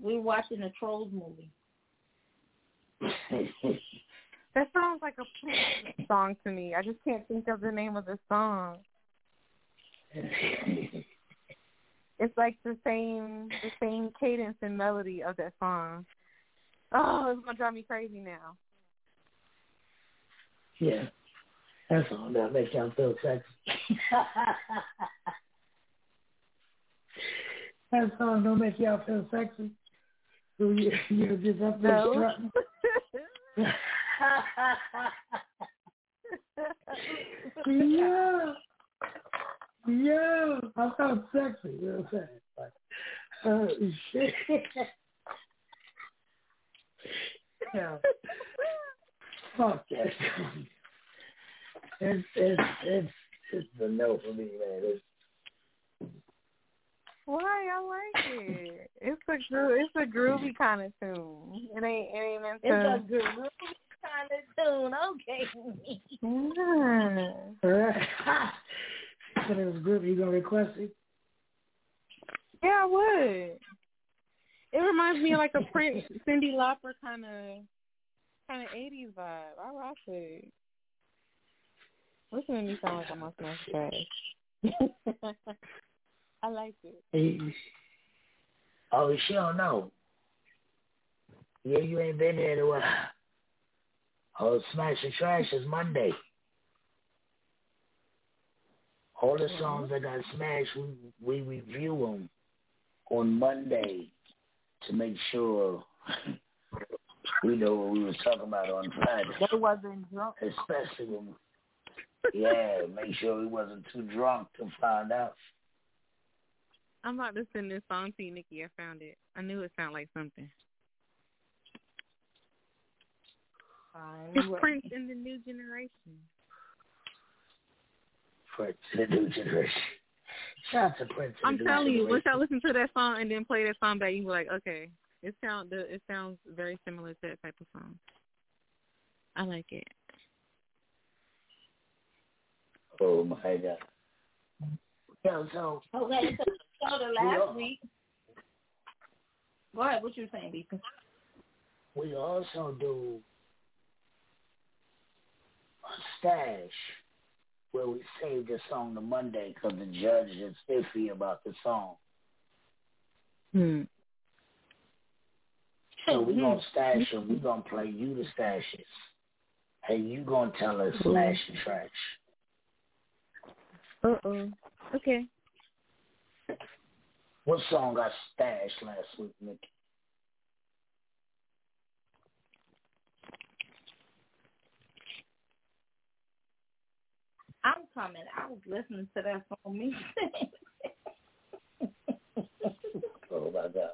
We were watching the Trolls movie. That sounds like a song to me. I just can't think of the name of the song. It's like the same the same cadence and melody of that song. Oh, it's gonna drive me crazy now. Yeah. That's all that makes y'all feel sexy. that song don't make y'all feel sexy. So you, you're just up there No. strutting. yeah. Yeah. I felt sexy, you know what I'm saying? Like, oh, uh, shit. yeah. Fuck that song. It's, it's, it's, it's a no for me, man. It's, Why I like it. It's a gro- it's a groovy kind of tune. It ain't it ain't meant It's a groovy kind of tune. Okay. Yeah. she said it was good. You gonna request it? Yeah, I would. It reminds me of like a Prince, Cyndi Lauper kind of, kind of eighties vibe. I rock it. Listen to me sound like I'm on smash trash. I like it. Oh, she don't know. Yeah, you ain't been there in a while. Oh, Smash and Trash is Monday. All the songs that got smashed, we, we review them on Monday to make sure we know what we was talking about on Friday. They wasn't drunk. Especially when, yeah, make sure we wasn't too drunk to find out. I'm about to send this song to you, Nikki. I found it. I knew it sounded like something. It's Prince in the new generation. Prince, the new generation. Shout out to Prince. and I'm telling you, once generation. I listen to that song and then play that song back, you be like, okay, it sound the it sounds very similar to that type of song. I like it. Oh my god. Yo, so Okay, so, so the last week. Go ahead. What you saying, Beaker? we also do a stash where we save the song to Monday because the judge is iffy about the song. Hmm. So we gonna stash it. We gonna play you the stashes, and you gonna tell us smash and trash. Uh oh. Okay. What song got stashed last week, Nikki? I'm coming. I was listening to that song. Me. Oh my god.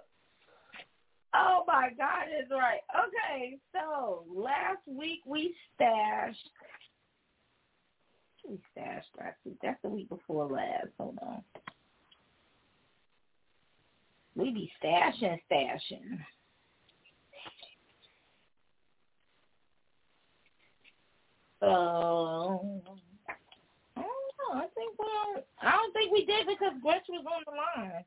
oh my God, it's right. Okay, so last week we stashed. We stashed last week. That's the week before last. Hold on. We be stashing, stashing. Um, I don't know. I think we. Don't, I don't think we did because Gretch was on the line.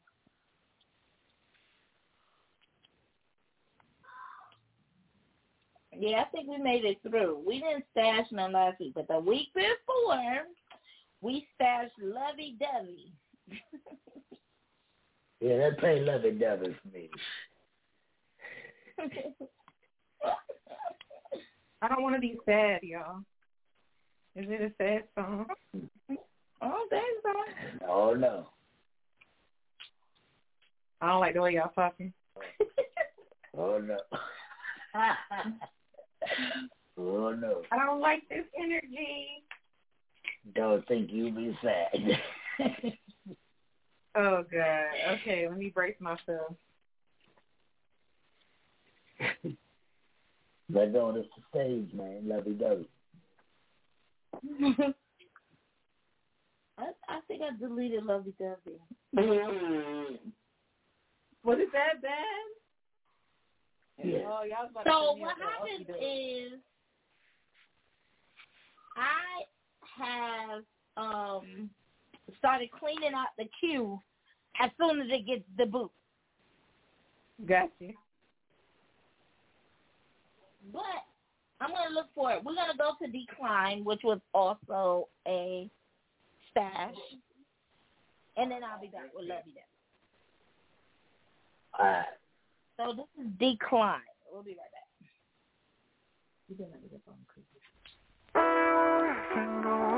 Yeah, I think we made it through. We didn't stash none last week, but the week before, we stashed Lovey Dovey. Yeah, that play lovey dovey for me. I don't want to be sad, y'all. Is it a sad song? oh, that's all. Oh no. I don't like the way y'all talking. Oh no. oh no. I don't like this energy. Don't think you'll be sad. Oh God. Okay, let me brace myself. Let go of the stage, man. Lovey dovey. I, I think I deleted Lovey Dovey. Was it that bad? Yeah. Oh, y'all was about to So what happens is I have um started cleaning out the queue as soon as it gets the boot. Gotcha. But I'm gonna look for it. We're gonna go to Decline, which was also a stash, and then I'll be back with Love You Down. Alright. So this is Decline. We'll be right back. You can let me get phone creepy. amount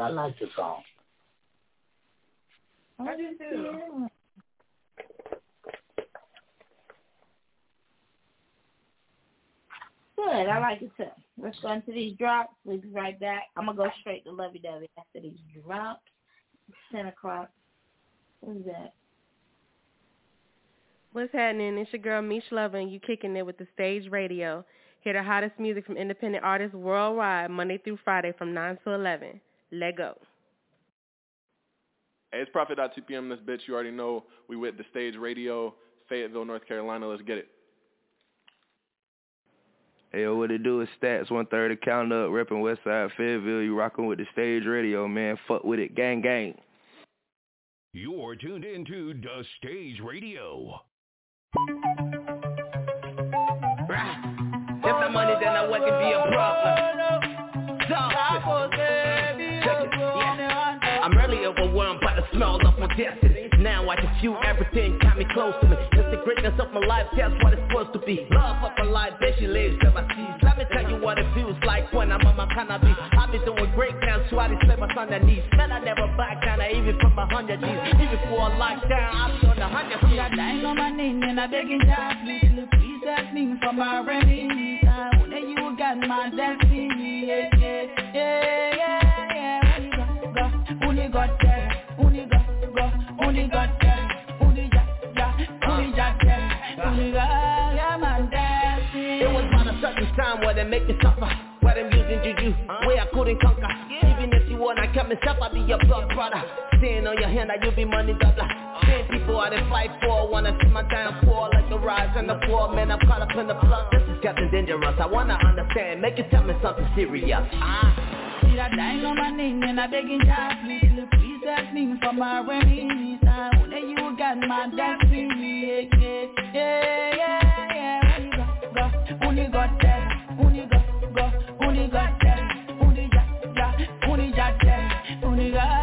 I like the song. I do too. Good, I like it too. Let's go into these drops. We'll be right back. I'm gonna go straight to Lovey Dovey after these drops. Ten o'clock. What is that? What's happening? It's your girl Mish Lover and you kicking it with the stage radio. Hear the hottest music from independent artists worldwide Monday through Friday from 9 to 11. Let go. Hey, it's Prophet at 2 p.m. This bitch, you already know. We with the stage radio, Fayetteville, North Carolina. Let's get it. Hey, yo, what it do is stats, one third of count up, repping Westside Fayetteville. You rocking with the stage radio, man. Fuck with it, gang gang. You're tuned into the Stage Radio. If the money, then I wouldn't be a problem. Smell of my destiny. Now I can feel everything coming close to me. It's the greatness of my life, that's what it's supposed to be. Love of my life, there she lives, never cease Let me tell you what it feels like when I'm on my cannabis I've been doing great now, so I slip my son knees Man, I never back down, I even put my hundred G's. Even for a lockdown, I'm on the hundred G's. I'm dying on my name and I'm begging God, please, please help me for my remedies. I know that you got my destiny, yeah, yeah, yeah, yeah, yeah. Go, only God time where they make me suffer Where them using juju, where I couldn't conquer Even if you wanna come myself, I'll be your blood brother Sin on your hand, that you be money doubler Same people I done fight for Wanna see my time fall like the rise and the fall Man, I'm caught up in the plug This is getting dangerous I wanna understand Make you tell me something serious Ah See that dying on my name and I'm begging God, please, please help me for my remedies That you got my destiny, yeah, yeah, yeah, yeah, Only God, only God only God, only God Only only only God,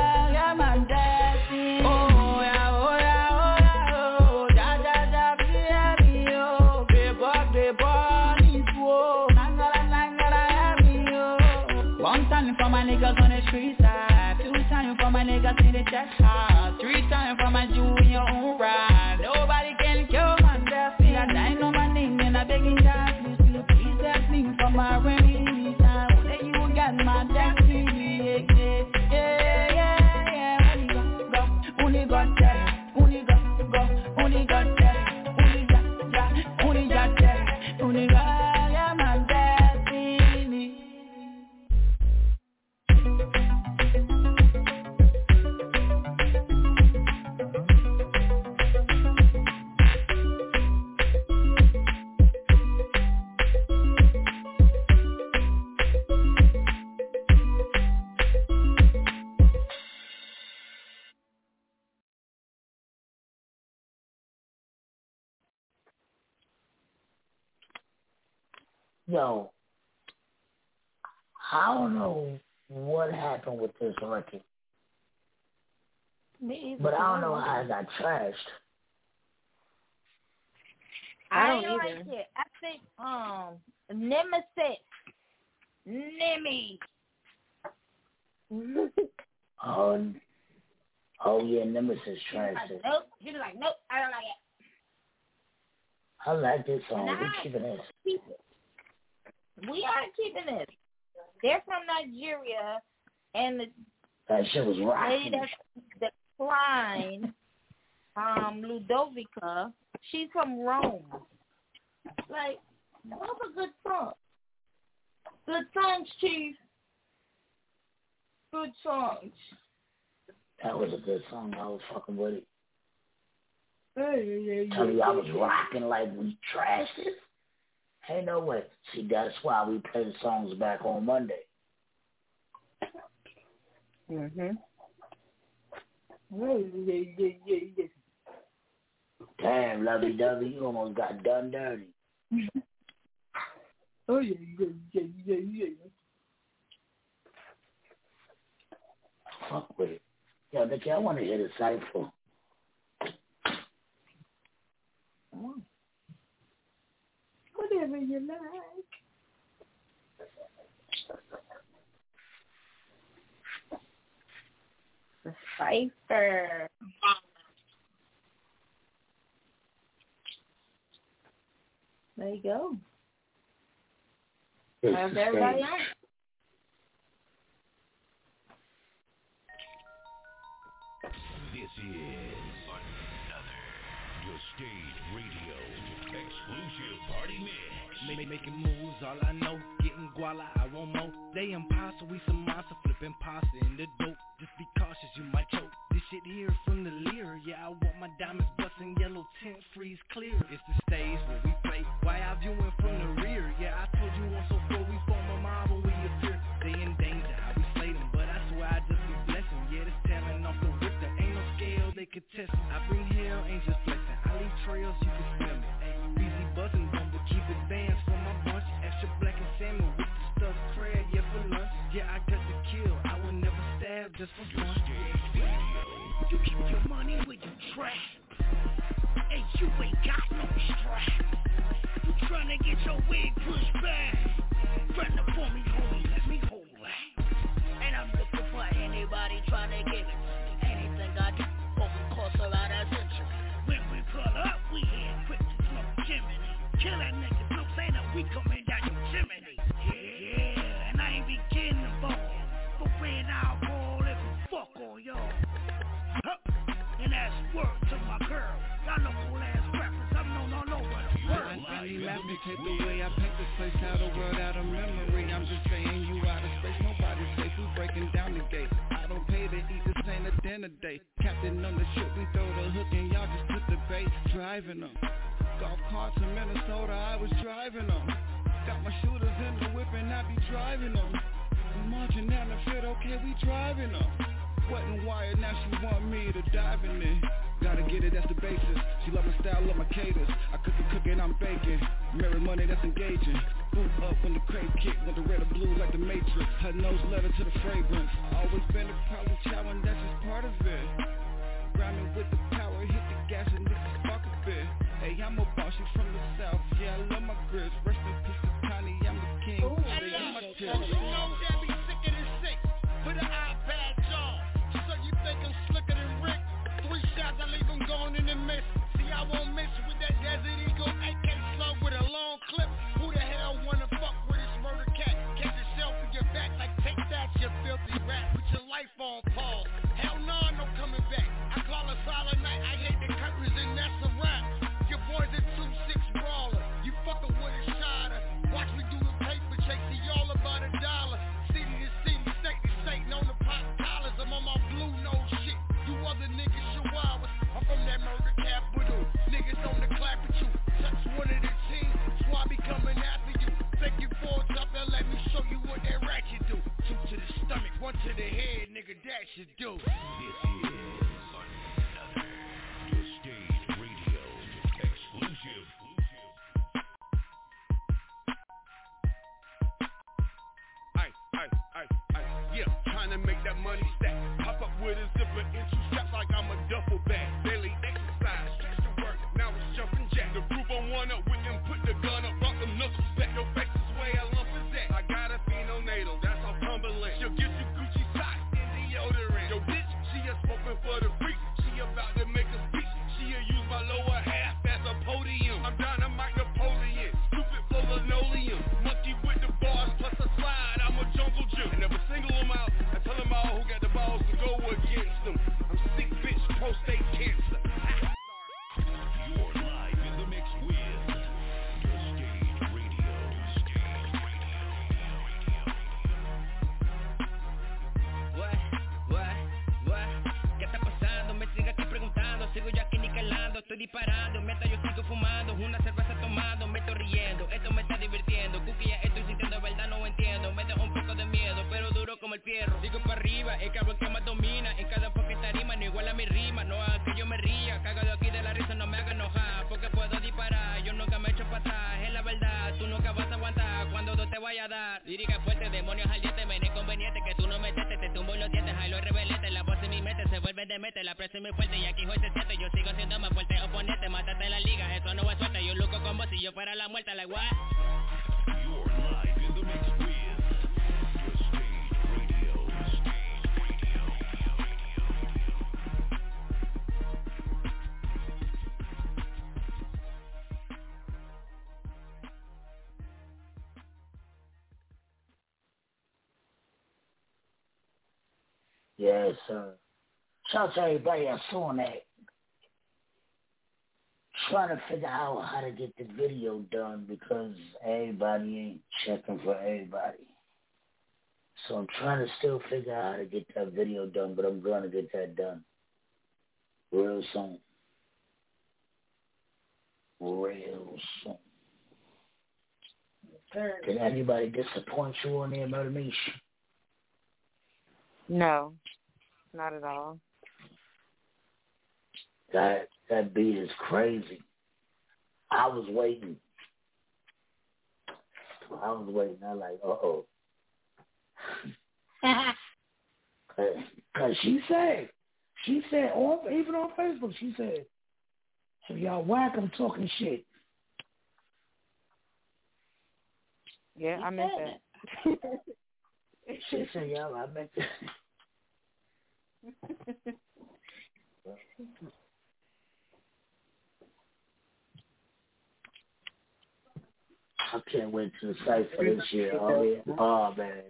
niggas in the chest house Three times for my your own ride Yo, I don't know what happened with this record, Me either. but I don't know how it got trashed. I, I don't don't either. like it. I think um Nemesis, Nemi. Oh, oh yeah, Nemesis She was trashed like, it. nope. She was like, nope. I don't like it. I like this song. We keeping. Keep it. We are keeping this. They're from Nigeria, and the That shit was lady rocking. that's declined, um, Ludovica, she's from Rome. Like, what a good song. Good songs, Chief. Good songs. That was a good song. I was fucking with it. Hey, Tell you I was rocking like we trashed it. Ain't no way. See, that's why we play the songs back on Monday. Mhm. Damn, lovey dovey, you almost got done dirty. Oh yeah, yeah, yeah, yeah, yeah. Fuck with it. Yo, Nicky, I want to hear the cipher. Whatever you like. The cipher. There you go. It's How's the everybody stage. This is another your stage radio exclusive party mix. Make, making moves, all I know, getting guala, I want more. They imposter, we some monster, flipping pasta in the dope. Just be cautious, you might choke. This shit here from the leer, yeah, I want my diamonds busting yellow tint, freeze clear. It's the stage where we play, why I viewing from the rear. Yeah, I told you once before we form a mob when we appear. They in danger, how we slay them, but I swear I just be blessing. Yeah, this talent off the whip, there ain't no scale they could test. I bring hell, ain't trails, you can me. Breezy buzzing, keep bands for my bunch. Extra black and salmon with the stuffed crab, yeah, for lunch. Yeah, I got the kill, I would never stab just for fun. You keep your money where you trap. And you ain't got no strap. You tryna get your wig pushed back. Run up for me, homie, Kill that nigga, no saying that we coming down your chimney. Yeah, and I ain't be getting the ball. But when I roll, it fuck on y'all. Huh. And that's word to my girl. Y'all know cool ass rappers, I'm known all over the world. I the way I paint this place out of world, out of memory. I'm just saying you out of space, nobody's safe. We breaking down the gate. I don't pay to eat this ain't a dinner date. Captain on the ship, we throw the hook and y'all just bait. Driving them. Golf carts in Minnesota, I was driving them. Got my shooters in the whip and I be driving them. Marching down the field, okay, we driving them. Wet and wired, now she want me to dive in it. Gotta get it, that's the basis. She love my style, love my cadence. I cook the cooking, I'm baking. Marry money, that's engaging. Boot up when the crate kick, with the red or blue like the Matrix. Her nose letter to the fragrance. Always been a problem child, and that's just part of it. Grinding with the power, hit the gas and niggas spark a bit. Hey, I'm a boss, she from the south. Yeah, I love my grits. Rest in peace to Connie, I'm the king. Stay in my You know that be sicker than sick. Put an iPad on. So you think I'm slicker than Rick? Three shots, I leave him going in the mist. See, I won't miss with that Desert Eagle AK slug with a long clip. Who the hell wanna fuck with this murder cat? Catch yourself in your back like take that, you filthy rat. Put your life on nigga. That should do. This is another The Stage Radio exclusive. Ay, ay, ay, ay, yeah, trying to make that money stack. Pop up with a zipper in two straps like I'm a duffel bag. Daily exercise, stretch to work, now it's jumping jack. To prove I one up with them, put the gun up, rock them knuckles back. Your face go against them. I'm sick, bitch, prostate cancer. Sir. Shout out to everybody that's on that. Trying to figure out how to get the video done because everybody ain't checking for everybody. So I'm trying to still figure out how to get that video done, but I'm going to get that done real soon. Real soon. Did anybody disappoint you on there, Murder No, not at all. That that beat is crazy. I was waiting. I was waiting. I like, uh oh. Cause she said, She said, on, even on Facebook, she said, if y'all whack, I'm talking shit. Yeah, I meant that. She said, y'all, I meant that. I can't wait to for this year. Oh, yeah. oh man.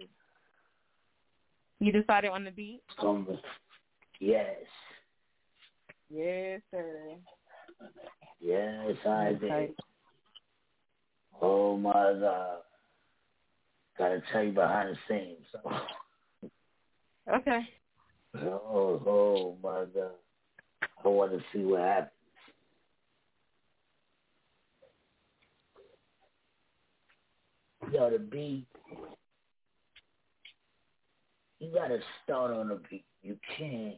You decided on the beat? Um, yes. Yes, sir. Yes, I did. Oh my God. Gotta tell you behind the scenes. Okay. Oh, oh my God. I want to see what happens. Yo, the beat, you gotta start on the beat. You can't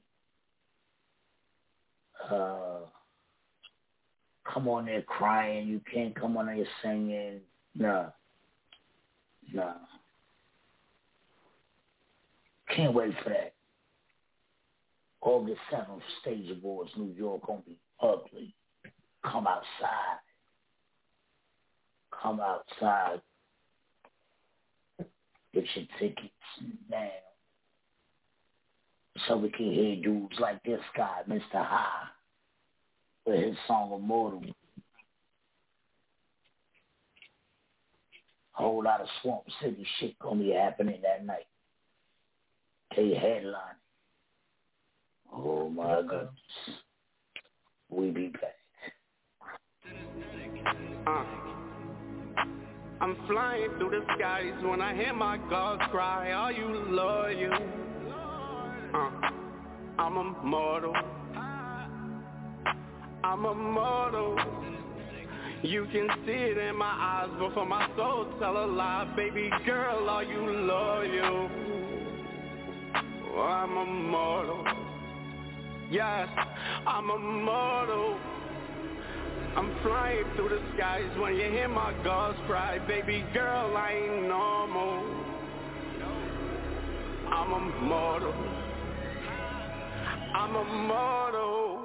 uh come on there crying. You can't come on there singing. No. No. Can't wait for that. August 7th, Stage Awards, New York, gonna be ugly. Come outside. Come outside. Get your tickets now. So we can hear dudes like this guy, Mr. High, with his song Immortal. A whole lot of Swamp City shit gonna be happening that night. They headline. Oh my God. We be back. Uh, I'm flying through the skies when I hear my gods cry. Are you loyal? Uh, I'm immortal. I'm immortal. You can see it in my eyes before my soul tell a lie. Baby girl, are you loyal? Oh, I'm immortal. Yes, I'm immortal. I'm flying through the skies when you hear my gulls cry. Baby girl, I ain't normal. I'm immortal. I'm immortal.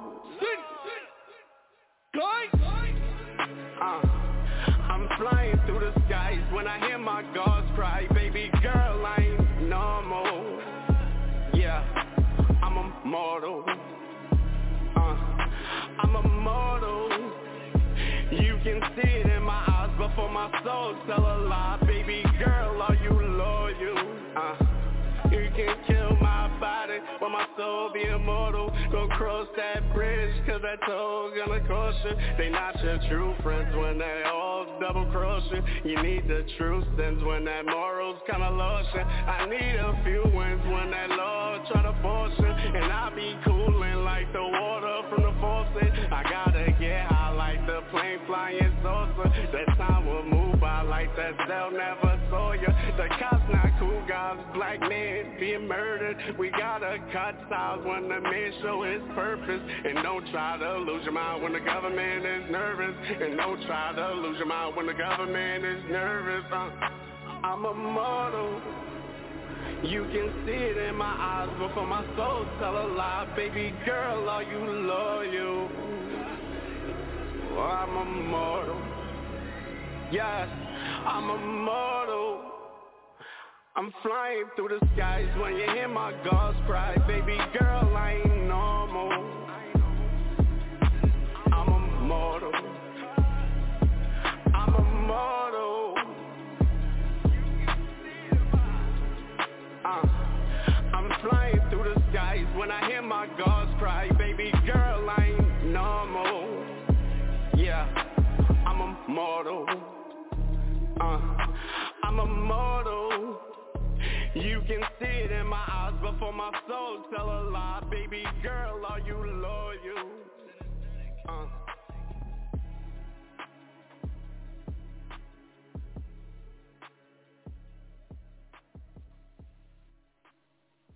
Uh, I'm flying through the skies when I hear my gulls cry. Baby girl, I ain't normal. Yeah, I'm immortal. My soul tell a lie. Baby girl, are you loyal? Uh, you can kill my body, but my soul be immortal. Go cross that bridge, cause that toll gonna cost you. They not your true friends when they all double cross you. You need the true sins when that morals kinda lost you. I need a few wins when that law try to force you. And I be cooling like the water from the faucet. I gotta flying saucer. That time will move by like that cell never saw you. The cops not cool guys, black men being murdered. We gotta cut styles when the man show his purpose. And don't try to lose your mind when the government is nervous. And don't try to lose your mind when the government is nervous. Uh, I'm immortal. You can see it in my eyes before my soul tell a lie. Baby girl, are you loyal? Oh, I'm immortal. Yes, I'm immortal. I'm flying through the skies when you hear my gulls cry. Baby girl, I ain't normal. I'm immortal. I'm immortal. Uh, I'm flying through the skies when I hear my gulls cry. I'm immortal. Uh, I'm immortal. You can see it in my eyes before my soul tell a lie. Baby girl, are you loyal? Uh.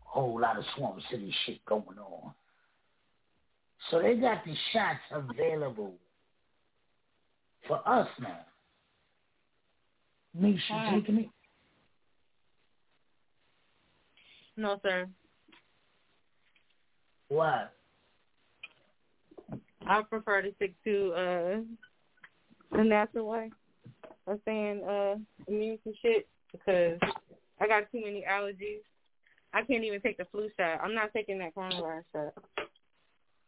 Whole lot of Swamp City shit going on. So they got the shots available for us now. Me, she taking it? No, sir. What? I prefer to stick to uh the natural way of staying uh immune to shit because I got too many allergies. I can't even take the flu shot. I'm not taking that coronavirus shot.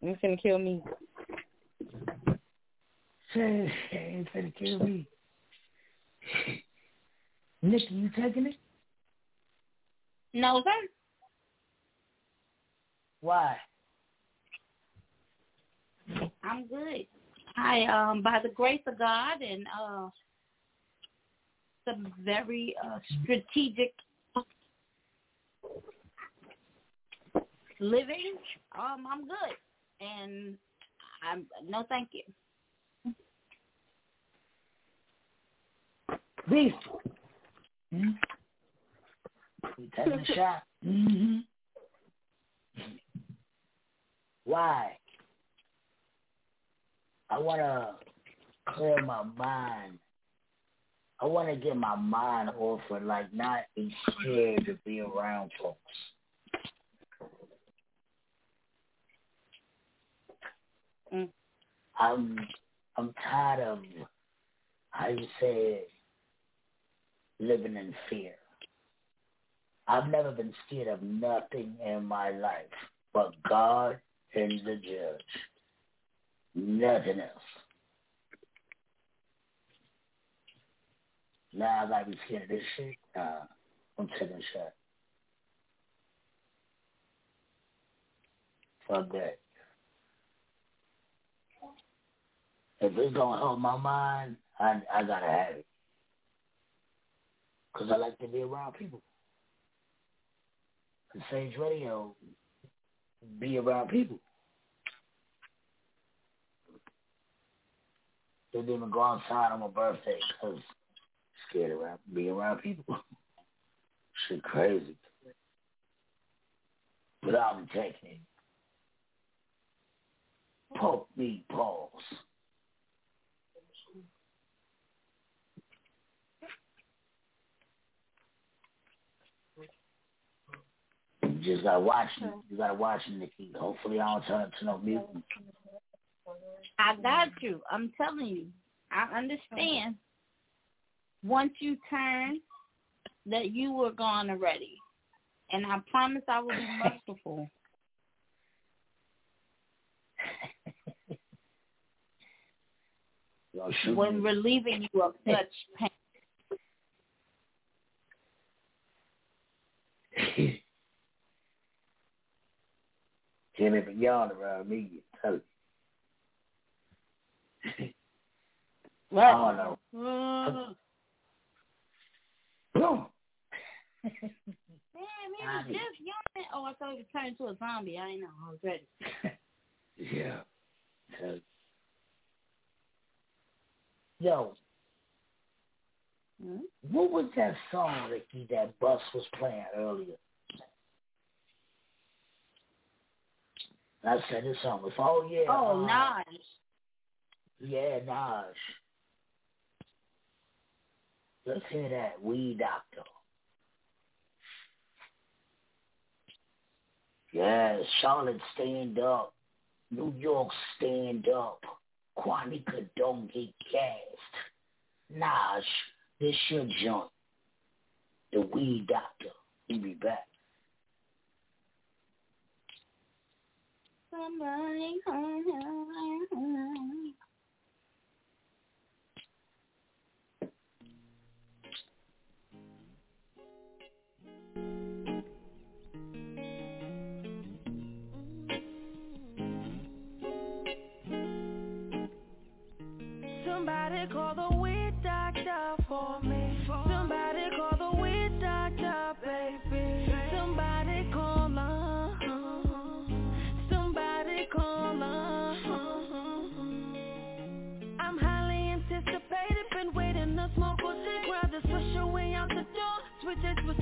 It's gonna kill me. Say, it's gonna kill me. Nikki, you taking it? No, sir. Why? I'm good. I um by the grace of God and uh some very uh strategic living, um I'm good. And I'm no thank you. Beef. Hmm? We taking a shot. Mm-hmm. Why? I want to clear my mind. I want to get my mind off of like not be scared to be around folks. Mm. I'm I'm tired of how you say living in fear. I've never been scared of nothing in my life but God and the judge. Nothing else. Now I gotta be scared of this shit. Nah, I'm taking a shot. Fuck that. If it's gonna help my mind, I I gotta have it. Cause I like to be around people. And Stage Radio, be around people. Didn't even go outside on my birthday because scared around be around people. Shit crazy. But I'm taking. Poke me balls. Just gotta watch me. You gotta watch me, Nikki. Hopefully I don't turn into no mutant. I got you. I'm telling you. I understand. Once you turn, that you were gone already. And I promise I will be merciful. When relieving you of such pain. Can't even yawn around me. you Tell you. I don't know. He was just yawning. Oh, I thought he turning into a zombie. I didn't know. I was ready. Yeah. So, yo, Hmm? what was that song, Ricky, that Bus was playing earlier? I said this song was, oh yeah. Oh, uh, Naj. Yeah, Naj. Let's hear that. Weed Doctor. Yeah, Charlotte stand up. New York stand up. Quanica don't get cast. Naj, this your joint. The Weed Doctor. We'll be back. Somebody. Somebody call the weed doctor for me. Somebody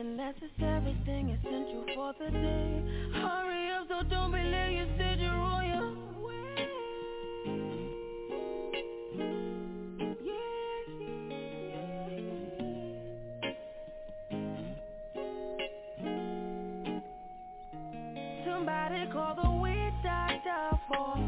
is everything essential for the day. Hurry up, so don't be late. You said you're on your way. Somebody call the weed doctor for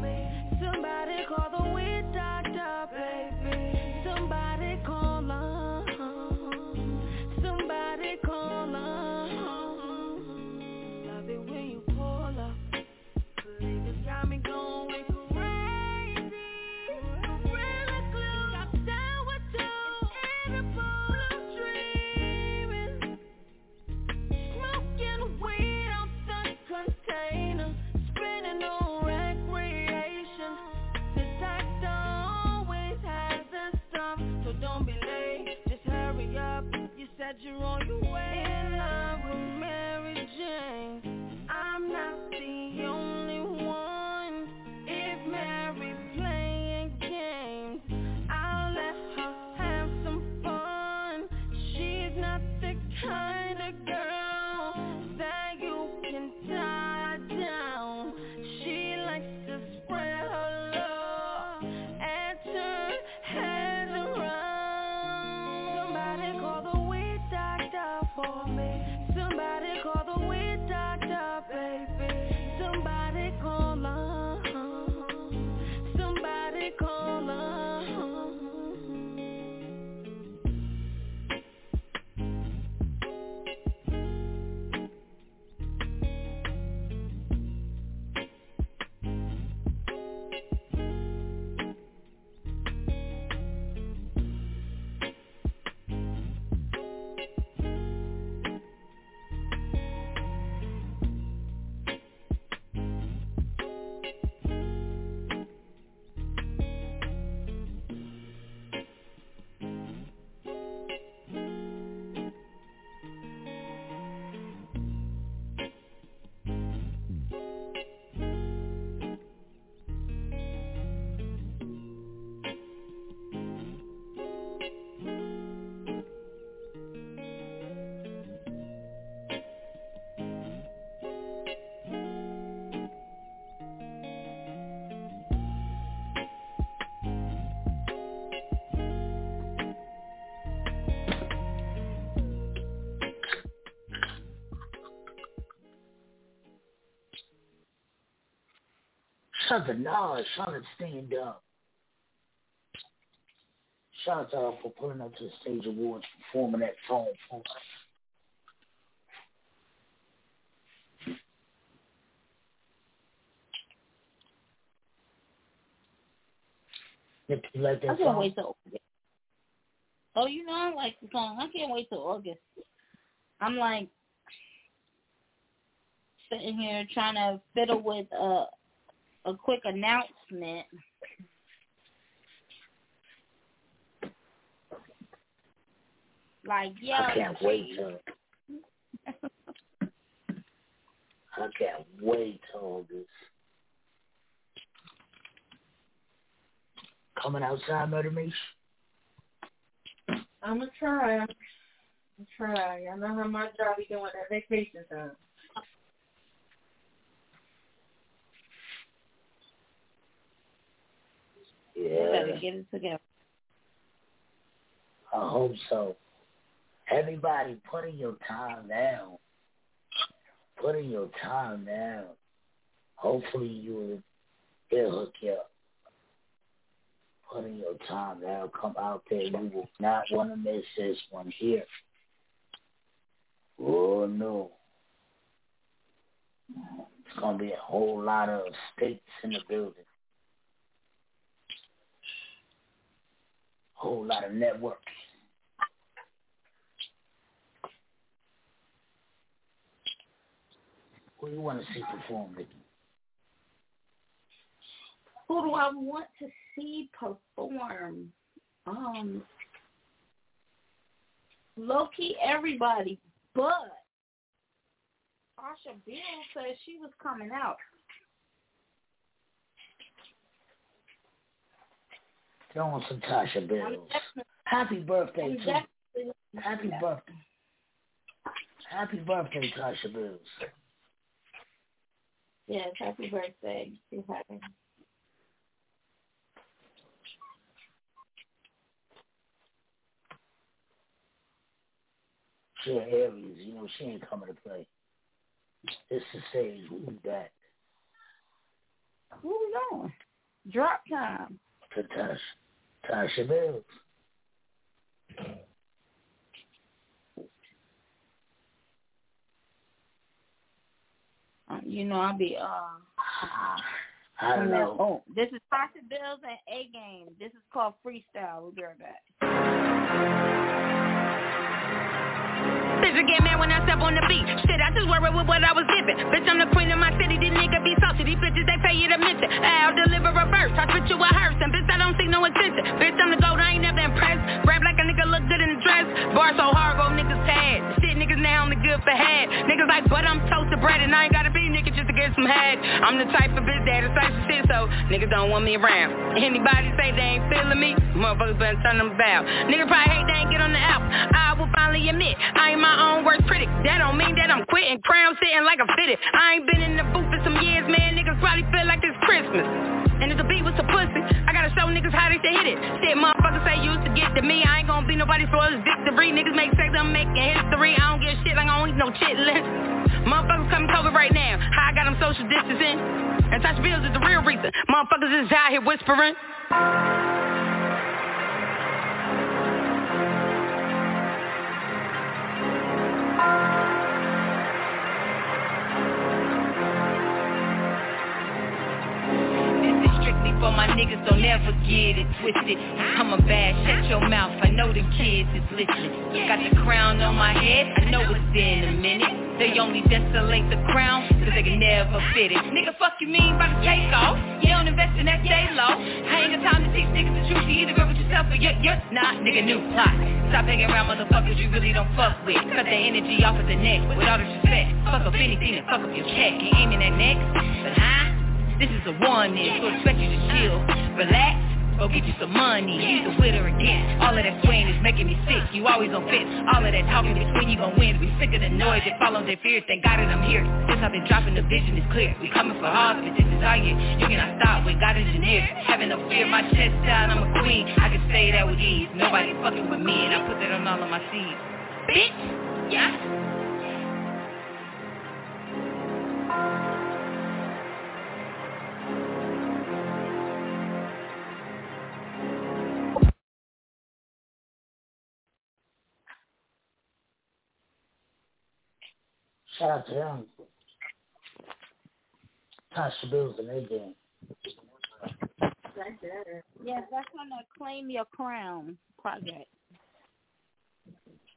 Said you're on your way. Shout out to Naj, shout out to Stand Up. Shout out to her for pulling up to the stage awards, performing that song for us. You like I can't song, wait till August. Oh, you know I like the song. I can't wait till August. I'm like sitting here trying to fiddle with a a quick announcement. Like, yeah. I can't wait till I can't wait till August. Coming outside, Murder Me? I'm gonna try. I'm gonna try. I know how much I'll be doing at vacation time. Yeah. Better get it together. I hope so. Everybody putting your time down. Putting your time down. Hopefully you will hook you up. Putting your time down. Come out there. You will not want to miss this one here. Oh no. It's gonna be a whole lot of states in the building. Whole lot of networking. Who do you want to see perform, Nikki? Who do I want to see perform? Um, low key everybody, but Tasha Bill said she was coming out. Throw on some Tasha Bills. Happy birthday, I'm too. Happy birthday. Happy birthday, Tasha Bills. Yes, happy birthday. She's happy. She an Aries, you know, she ain't coming to play. It's to say who's that Where we going? Drop time. to Tasha. Bills. Uh, you know, I'll be uh I don't know. Oh, this is Tasha Bills and A Game. This is called Freestyle. We'll be right back. Bitch, get mad when I step on the beat. Shit, I just worried with what I was giving. Bitch, I'm the queen of my city. These niggas be salty. These bitches, they pay you to mention. I'll deliver a verse. I spit you a hearse. And bitch, I don't see no attention. Bitch, I'm the goat. I ain't never impressed. Rap like a nigga look good in the dress. Bar so hard, go niggas sad. Shit, niggas now only good for head. Niggas like, but I'm toasted bread. And I ain't gotta be nigga just to get some head. I'm the type of bitch that is type of shit. So niggas don't want me around. Anybody say they ain't feeling me? Motherfuckers better turn them about. Nigga probably hate they ain't get on the album. I will finally admit, I ain't my own worst critic. That don't mean that I'm quitting. Crown sitting like a fitted. I ain't been in the booth for some years, man. Niggas probably feel like it's Christmas. And if the beat was a pussy, I gotta show niggas how they should hit it. Shit, motherfuckers say used to get to me. I ain't gonna be nobody's flawless victory. Niggas make sex, I'm making history. I don't give a shit like I don't eat no chitlin. Motherfuckers coming COVID right now. How I got them social distancing. And Tasha Bills is the real reason. Motherfuckers is out here whispering. For my niggas, don't ever get it twisted. I'm a bad, shut your mouth, I know the kids is listening. Got the crown on my head, I know it's been a minute. They only desolate the crown, cause they can never fit it. Nigga, fuck you mean by the takeoff? You don't invest in that day low. I ain't got time to teach niggas the truth. You either go with yourself or you're, you're not, nigga, new plot. Stop hanging around motherfuckers you really don't fuck with. Cut the energy off of the neck, with all the respect. Fuck up anything to fuck up your check. Ain't aiming at next, but huh? This is a warning, so expect you to chill, relax, go get you some money. Either with or against. All of that swaying is making me sick. You always on fit. All of that talking between you gon' win. We sick of the noise that follows their fears. Thank God that I'm here. Since I've been dropping, the vision is clear. We coming for all, but this is our year. You cannot stop with God engineer. Having no fear, my chest down, I'm a queen. I can say that with ease. Nobody fucking with me, and I put that on all of my seeds. Bitch, yeah. Shout out to them. Tasha Bills and A Game. Yes, that's on the Claim Your Crown project.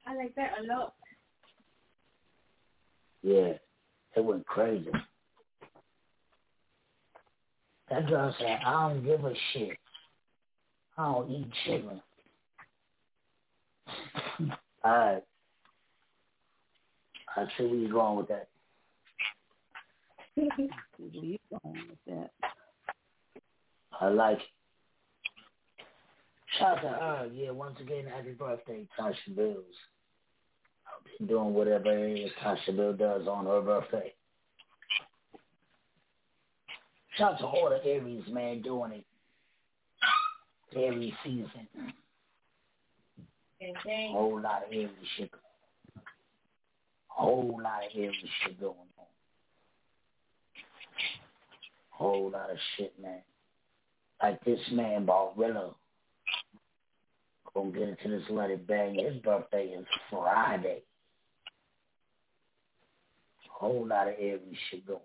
I like that a lot. Yeah, it went crazy. That girl said, I don't give a shit. I don't eat chicken. Alright. I see where you're going with that. Where you going with that? I like it. Shout out to her. Yeah, once again, happy birthday, Tasha Bills. I've been doing whatever it is Tasha Bill does on her birthday. Shout out to all the Aries, man, doing it. Aries season. A whole lot of Aries shit. Whole lot of Aries shit going on. Whole lot of shit, man. Like this man, Barilla. Gonna get into this Let It Bang. His birthday is Friday. Whole lot of Aries shit going on.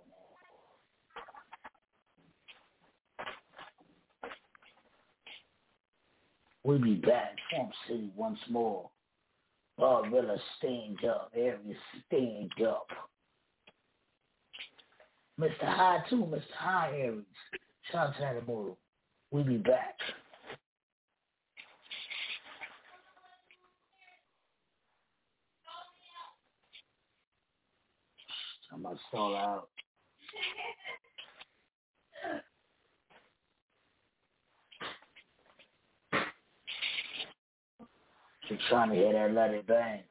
We'll be back. Swamp City once more. Barilla stand up. Aries stand up. Mr. High too, Mr. High Aries. Shout out to that. We'll be back. I'm gonna stall out. She's trying to hear that Let It Bang.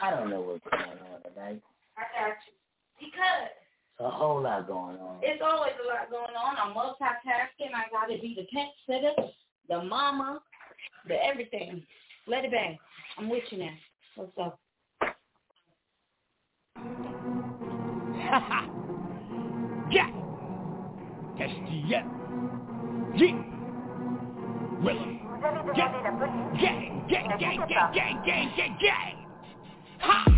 I don't know what's going on tonight. I got you. Because. It's a whole lot going on. It's always a lot going on. I'm multitasking. I got to be the pet sitter, the mama, the everything. Let it bang. I'm with you now. What's up? yeah. That's yeah. Yeah. Willie. Gang, gang, gang, gang, gang, gang, gang, gang, gang. Ha!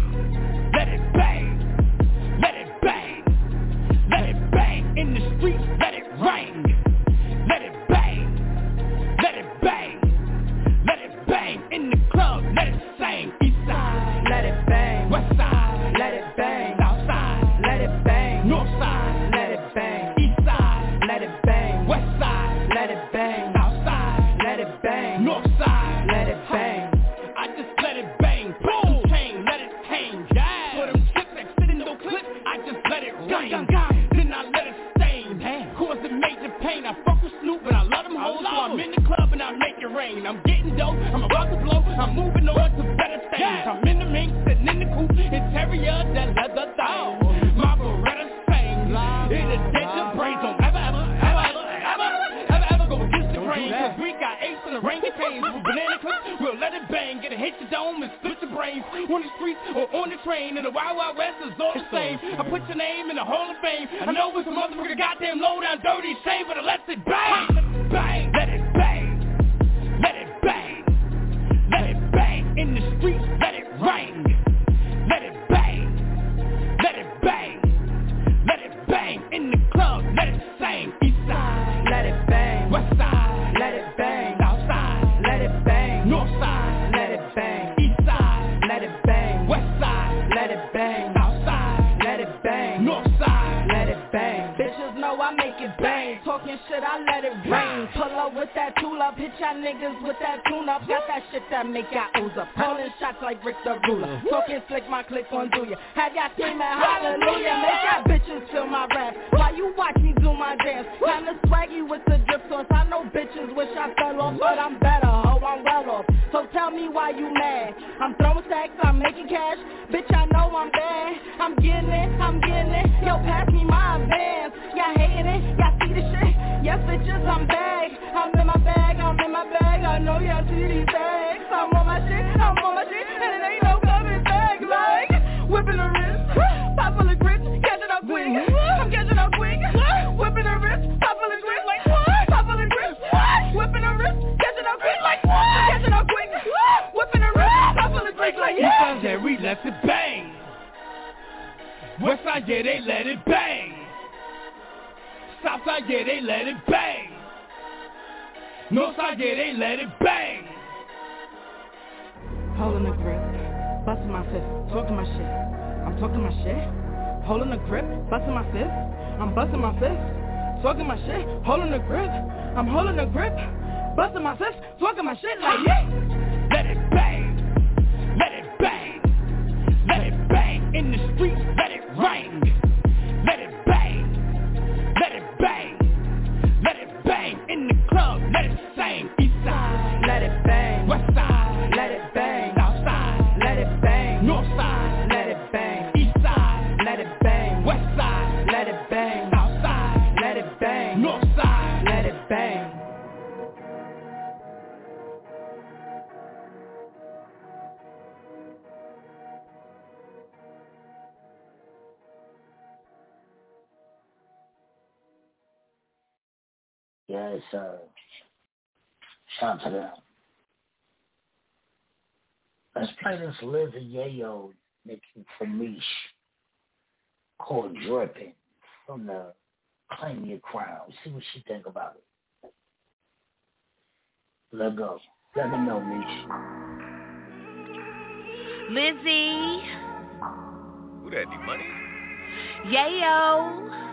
shit Yes, sir. Shout to them. Let's play this Lizzie Yayo for Famish called Dripping from the Claim Your Crown. See what she think about it. Let go. Let me know, Mish. Lizzie. Who that, any money? Yayo.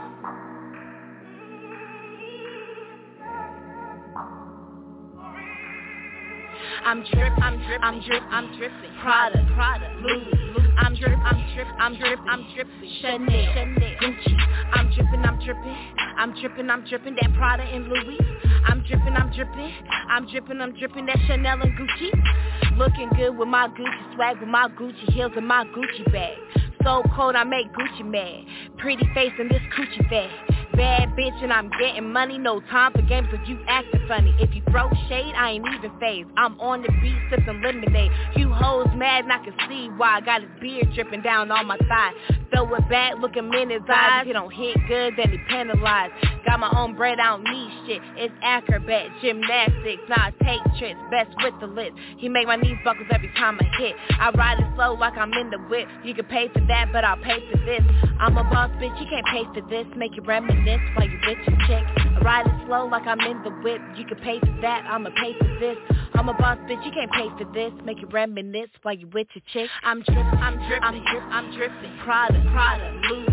I'm drip, I'm drip, I'm drip, I'm dripping. Prada, Prada, Louis, Louis. I'm drip, I'm drip, I'm drip, I'm dripping. Chanel, Chanel, Gucci. I'm dripping, I'm dripping, I'm dripping, I'm dripping. That Prada and Louis. I'm dripping, I'm dripping, I'm dripping, I'm dripping. That Chanel and Gucci. Looking good with my Gucci swag, with my Gucci heels and my Gucci bag. So cold I make Gucci mad. Pretty face and this coochie fat. Bad bitch and I'm getting money, no time for games if you acting funny. If you throw shade, I ain't even phased. I'm on the beat sipping lemonade. You hoes mad and I can see why. I got his beard dripping down on my thigh. Throw it back, look him in his eyes. If he don't hit good, then he penalized. Got my own bread, I don't need shit. It's acrobat, gymnastics, nah, take tricks, best with the lips. He make my knees buckles every time I hit. I ride it slow like I'm in the whip. You can pay for that, but I'll pay for this. I'm a boss bitch, you can't pay for this. Make you reminisce while you bitch and chick. I ride slow like I'm in the whip. You can pay for that, I'ma pay for this. I'm a boss bitch, you can't pay for this. Make you reminisce while you with your chick. I'm drippin', I'm drippin', I'm drippin', I'm drippin'. Prada, Prada, Louis.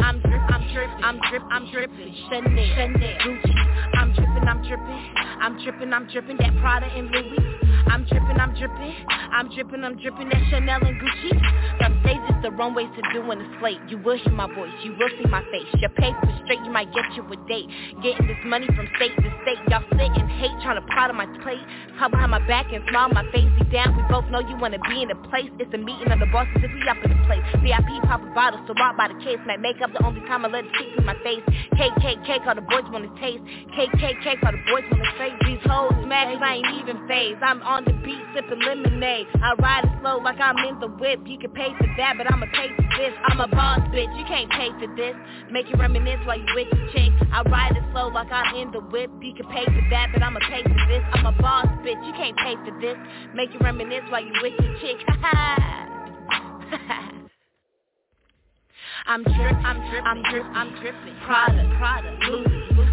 I'm drippin', I'm drippin', I'm drippin', I'm drippin'. Chanel, Chanel, Gucci. I'm drippin', I'm drippin', I'm drippin', I'm drippin'. That Prada and Louis. I'm drippin', I'm drippin', I'm drippin', I'm drippin'. That Chanel and Gucci. Some stages the wrong ways to doing the slate. You will hear my voice, you will see my face. Your paper straight, you might get you a date. Getting this money from state to state. Y'all sit hate, trying to plot on my plate. Talk behind my back and smile my face. Deep down, we both know you wanna be in a place. It's a meeting of the bosses if we up in the place. VIP pop a bottle, so rock by the case. Might make up the only time I let it stick to my face. KKK, all the boys wanna taste. KKK, all the boys wanna say. These hoes cause I ain't even phased. I'm on the beat sipping lemonade. I ride it slow like I'm in the whip. You can pay for that, but I'ma pay for this. I'm a boss bitch, you can't pay for this. Make you reminisce while you with your chick. I ride it slow like I'm in the whip. You can pay for that, but I'ma pay for this. I'm a boss bitch, you can't pay for this. Make you reminisce while you with your chick. I'm drip, I'm drip, I'm drip, I'm dripping. Prada, Prada, Louis.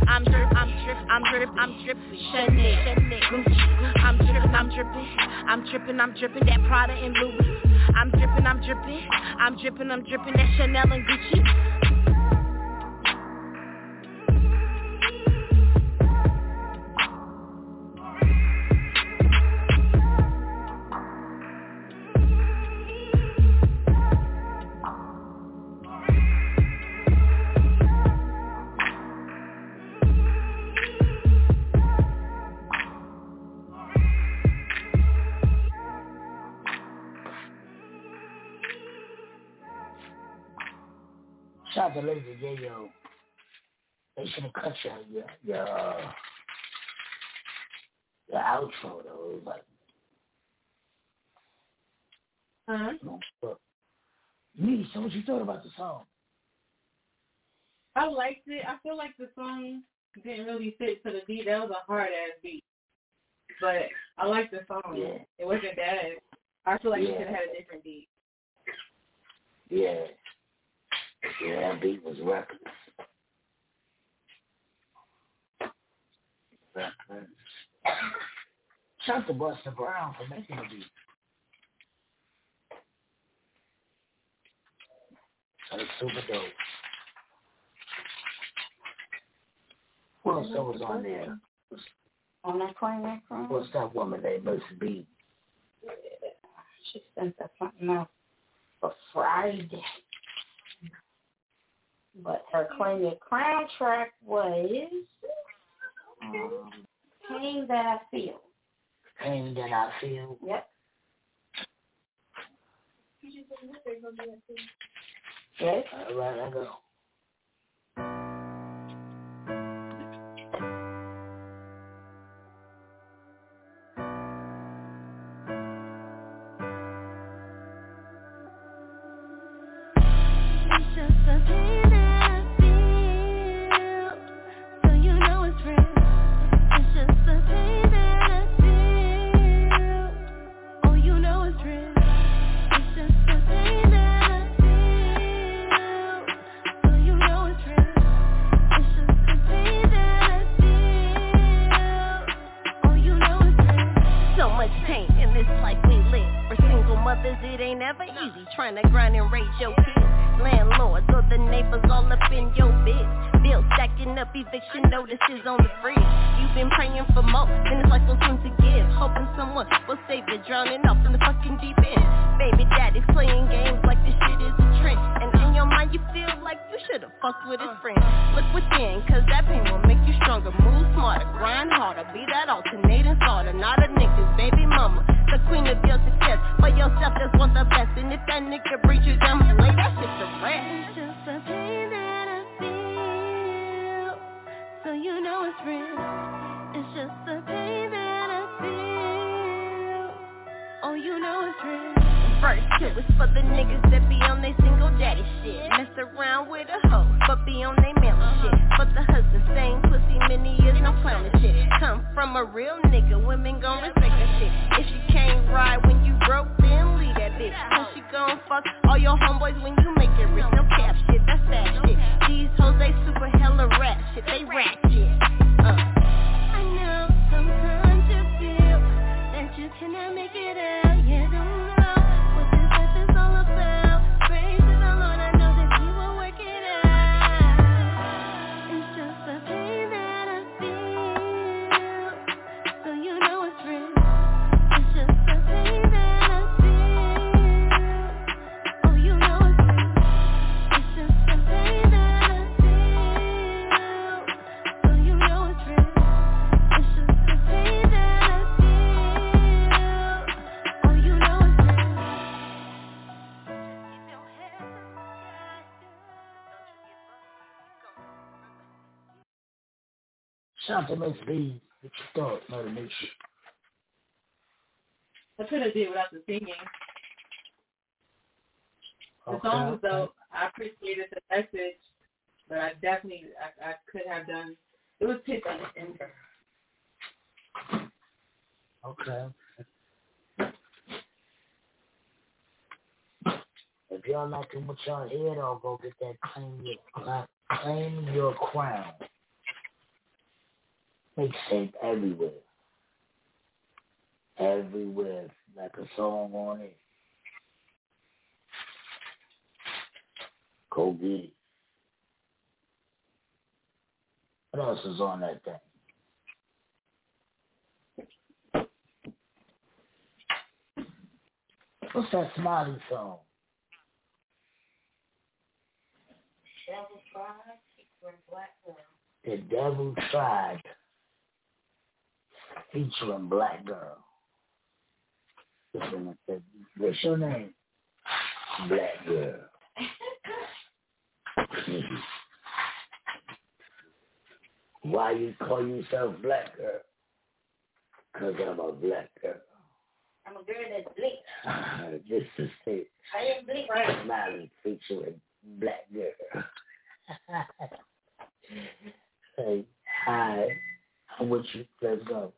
I'm drip, I'm drip, I'm drip, I'm dripping. Chanel, Chanel, Gucci. I'm dripping, I'm dripping, I'm dripping, I'm dripping. That Prada and Louis. I'm dripping, I'm dripping, I'm dripping, I'm dripping. That Chanel and Gucci. Shout out to Lady Yayo. They should have cut your your your, uh, your outro though. It was like Huh? Me, so what you thought about the song? I liked it. I feel like the song didn't really fit to the beat. That was a hard ass beat. But I liked the song. Yeah. It wasn't bad. I feel like you Yeah. could have had a different beat. Yeah. Yeah, that beat was reckless. Reckless. Shout to Buster Brown for making the beat. That was super dope. What else that was on there? On that coin, that coin? What's that woman named Miss B? She sent us something else for Friday. But her claim your crown track was um, Pain That I Feel. Pain that I feel. Yep. Yes. All right, I go. Shout to Miss B. What you thought, Mother Niche? I could have did without the singing. The Okay, song was dope. I appreciated the message, but I definitely I, I could have done. It was pitchy. Okay. If y'all liking what y'all hear, though, go get that claim your claim your crown. Mixtape everywhere. Everywhere, like a song on it. Go get it. What else is on that thing? What's that Smiley song? Devil Tried Black The Devil Tried featuring Black Girl. Listen, I said, What's your name? Black Girl. Mm-hmm. Why you call yourself Black Girl? Cause I'm a black girl. I'm a girl that's bleak. this is it. I am bleak, right? Smiley featuring Black Girl. hey, hi. I'm with you. Let's go.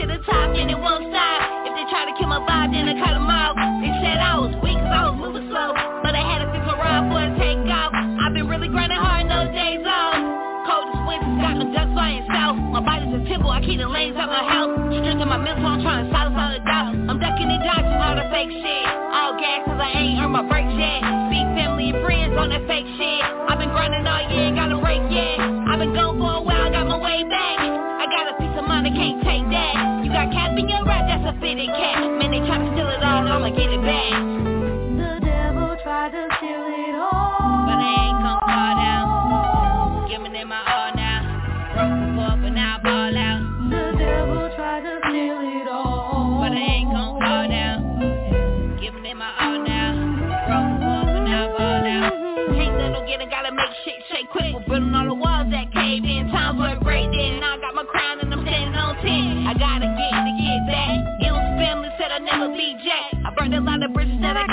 To the top and it won't stop. If they try to kill my vibe, then I cut them out. They said I was weak cause I was moving slow. But I had to fix ride for a takeoff. I've been really grinding hard, no days off. Coldest winters got my ducks flying south. My body's a temple, I keep the lanes out my house. Strength in my mental, I'm trying to all the doubt. I'm ducking and dodging all the fake shit. All gas cause I ain't earned my brakes yet. Big family and friends on that fake shit. I've been grinding all year, got a break yet. I've been gone for a while, got my way back. I got a piece of mind, I can't take that. You got cap in your that's a fitted cat. Man, they try to steal it all, I'ma get it back. The devil tried to steal it all. But I ain't gon' fall down. Giving it my all now. Broke before, but now I ball out. The devil tried to steal it all. But I ain't gon' fall down. Giving it my all now. Broke before, but now I ball out. Let no get it, gotta make shit shake quick. We're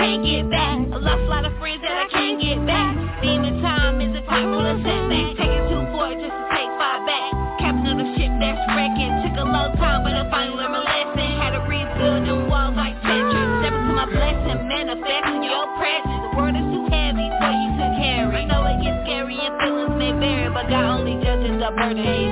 can't get back. I lost a lot of friends that I can't get back. Demon time is a time the setback. Taking two for it just to take five back. Captain of the ship that's wrecking. Took a long time, but I finally learned my lesson. Had to rebuild them walls like Tetris. Step into my blessing, manifesting your presence. The word is too heavy for you to carry. I know it gets scary and feelings may vary, but God only judges the burden he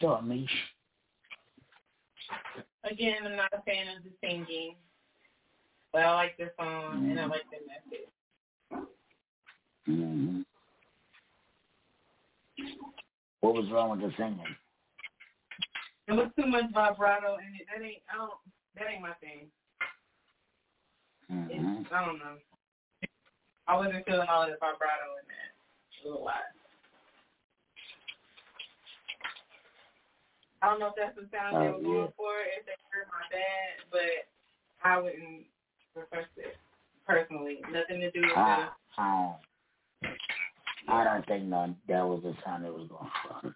what you Mish. Again, I'm not a fan of the singing, but I like the song mm-hmm. and I mm-hmm. like the message. Mm-hmm. What was wrong with the singing? It was too much vibrato and it. That ain't I don't that ain't my thing. Mm-hmm. I don't know. I wasn't feeling all of the vibrato in that. It was a lot. I don't know if that's the sound uh, they were going for, if they heard my dad, but I wouldn't request it personally. Nothing to do with I, the... I, I don't think none, that was the sound they was going for.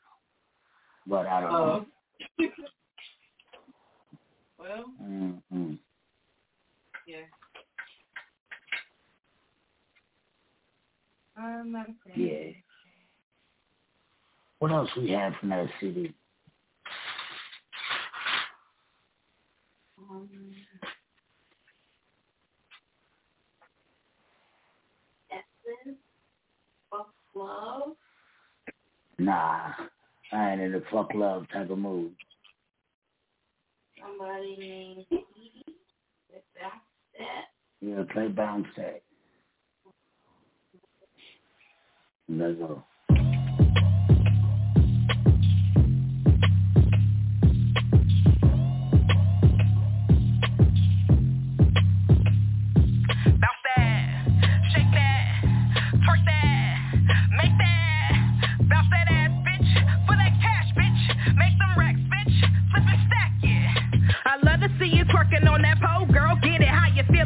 But I don't oh. know. well. Mm-hmm. Yeah. I'm not afraid. Yeah. What else we have from that city? Um, Essence of love? Nah, I ain't in the fuck love type of mood. Somebody named Edie with Backstep. Yeah, play Bounce Set. Let's go.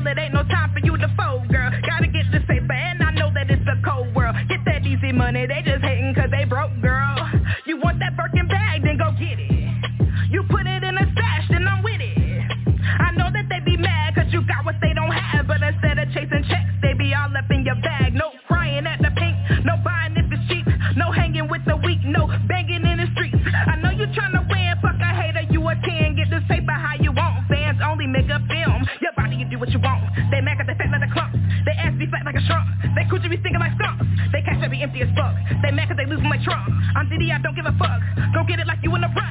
it ain't no time for you to fold, girl. Gotta get this paper, and I know that it's a cold world. Get that easy money, they just hating cause they broke, girl. wrong. They mad cause they fat like the clumps. They ass be fat like a shrunk. They coochie be stinking like stumps. They cash be empty as fuck. They mad cause they losing like Trump. I'm D.D. I don't give a fuck. Go get it like you in the run.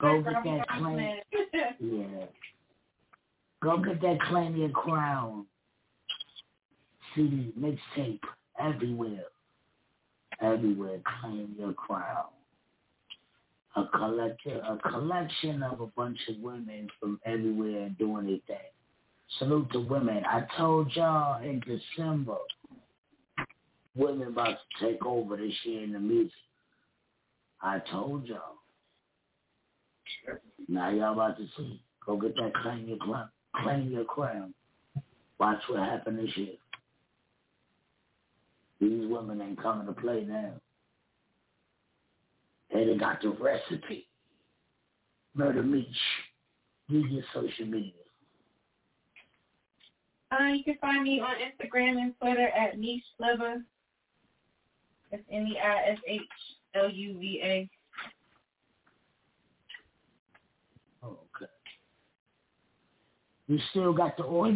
Go get that claim. Yeah. Go get that claim your crown. CD, mixtape, everywhere. Everywhere, claim your crown. A collector, a collection of a bunch of women from everywhere doing their thing. Salute to women. I told y'all in December, women about to take over this year in the music. I told y'all. Now y'all about to see. Go get that claim your crown. Claim your crown. Watch what happened this year. These women ain't coming to play now. Hey, they got the recipe. Murder Meech. Use your social media. Uh, you can find me on Instagram and Twitter at Neish. That's N E I S H L U V A. Oh, okay. You still got the oils?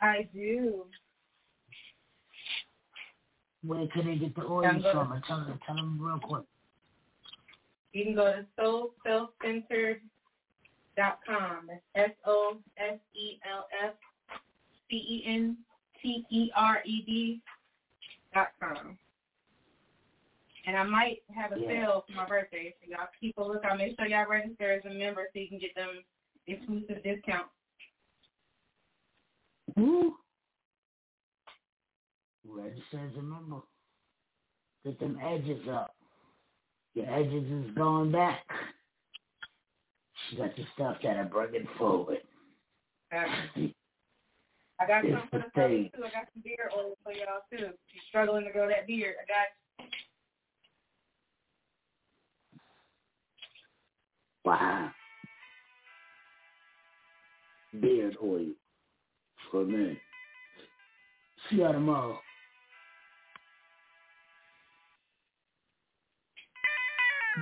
I do. Where can they get the oils from? Tell them, tell them real quick. You can go to soselfcentered.com. That's S O S E L F C E N T E R E D dot com. And I might have a Yeah. sale for my birthday, so y'all keep a lookout. Make sure y'all register as a member so you can get them exclusive discounts. Woo. Register as a member. Get them edges up. Your edges is going back. She got the stuff that'll bring it forward. I got It's some for the the fellas thing. too. I got some beard oil for y'all too. If you're struggling to grow that beard, I got Wow. Beard oil for men. See y'all tomorrow.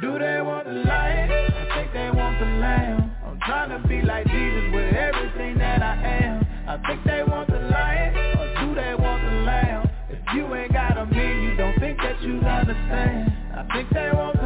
Do they want the light? I think they want the lamb. I'm trying to be like Jesus with everything that I am. I think they want the light, or do they want the lamb? If you ain't got a mean, you don't think that you understand. I think they want the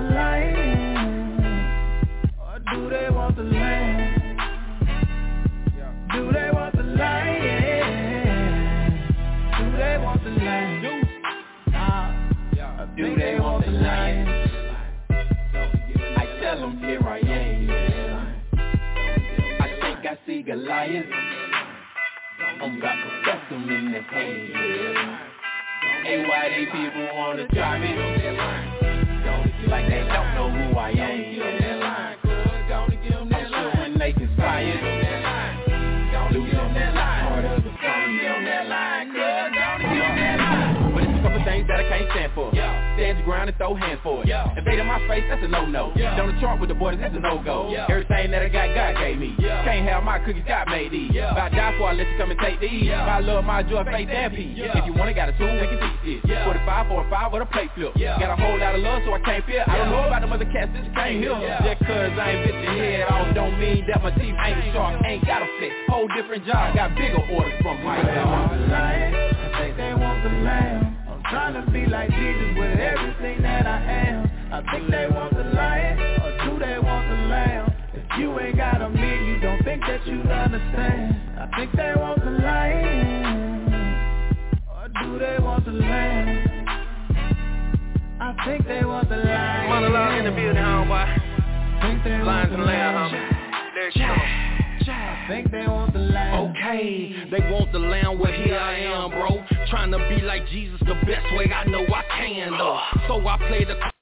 alliance. I'm bust him in the head. Hey, why they people wanna try me? Like they don't know who I am. Line. But a couple things that I can't stand for. Ground and throw hands for it. Invade in my face, that's a no-no. Down the chart with the boys, that's a no-go. Yeah. Everything that I got, God gave me. Can't have my cookies, God made these. If I die for, I let you come and take these. If I love my joy, faith, and peace. If you want it, got a tool, we can teach this. 45 for a 5 with a plate flip. Got a whole lot of love, so I can't fear. I don't know about them other cats, this can't hear. Just cause I ain't bit your head off, don't mean that my teeth ain't sharp. Ain't got a flex. Whole different job, got bigger orders from my They want the light, I think they want the lamb. Trying to be like Jesus with everything that I am. I think they want the light, or do they want the lamb? If you ain't got a me, you don't think that you understand. I think they want the light, or do they want the lamb? I think they want the light. Monologue in the building, homeboy. Think they Lines want the and lamb. homie. There you go. Think they want the lamb. Okay, they want the lamb, well here I am, bro. Trying to be like Jesus the best way I know I can, though. Uh. So I play the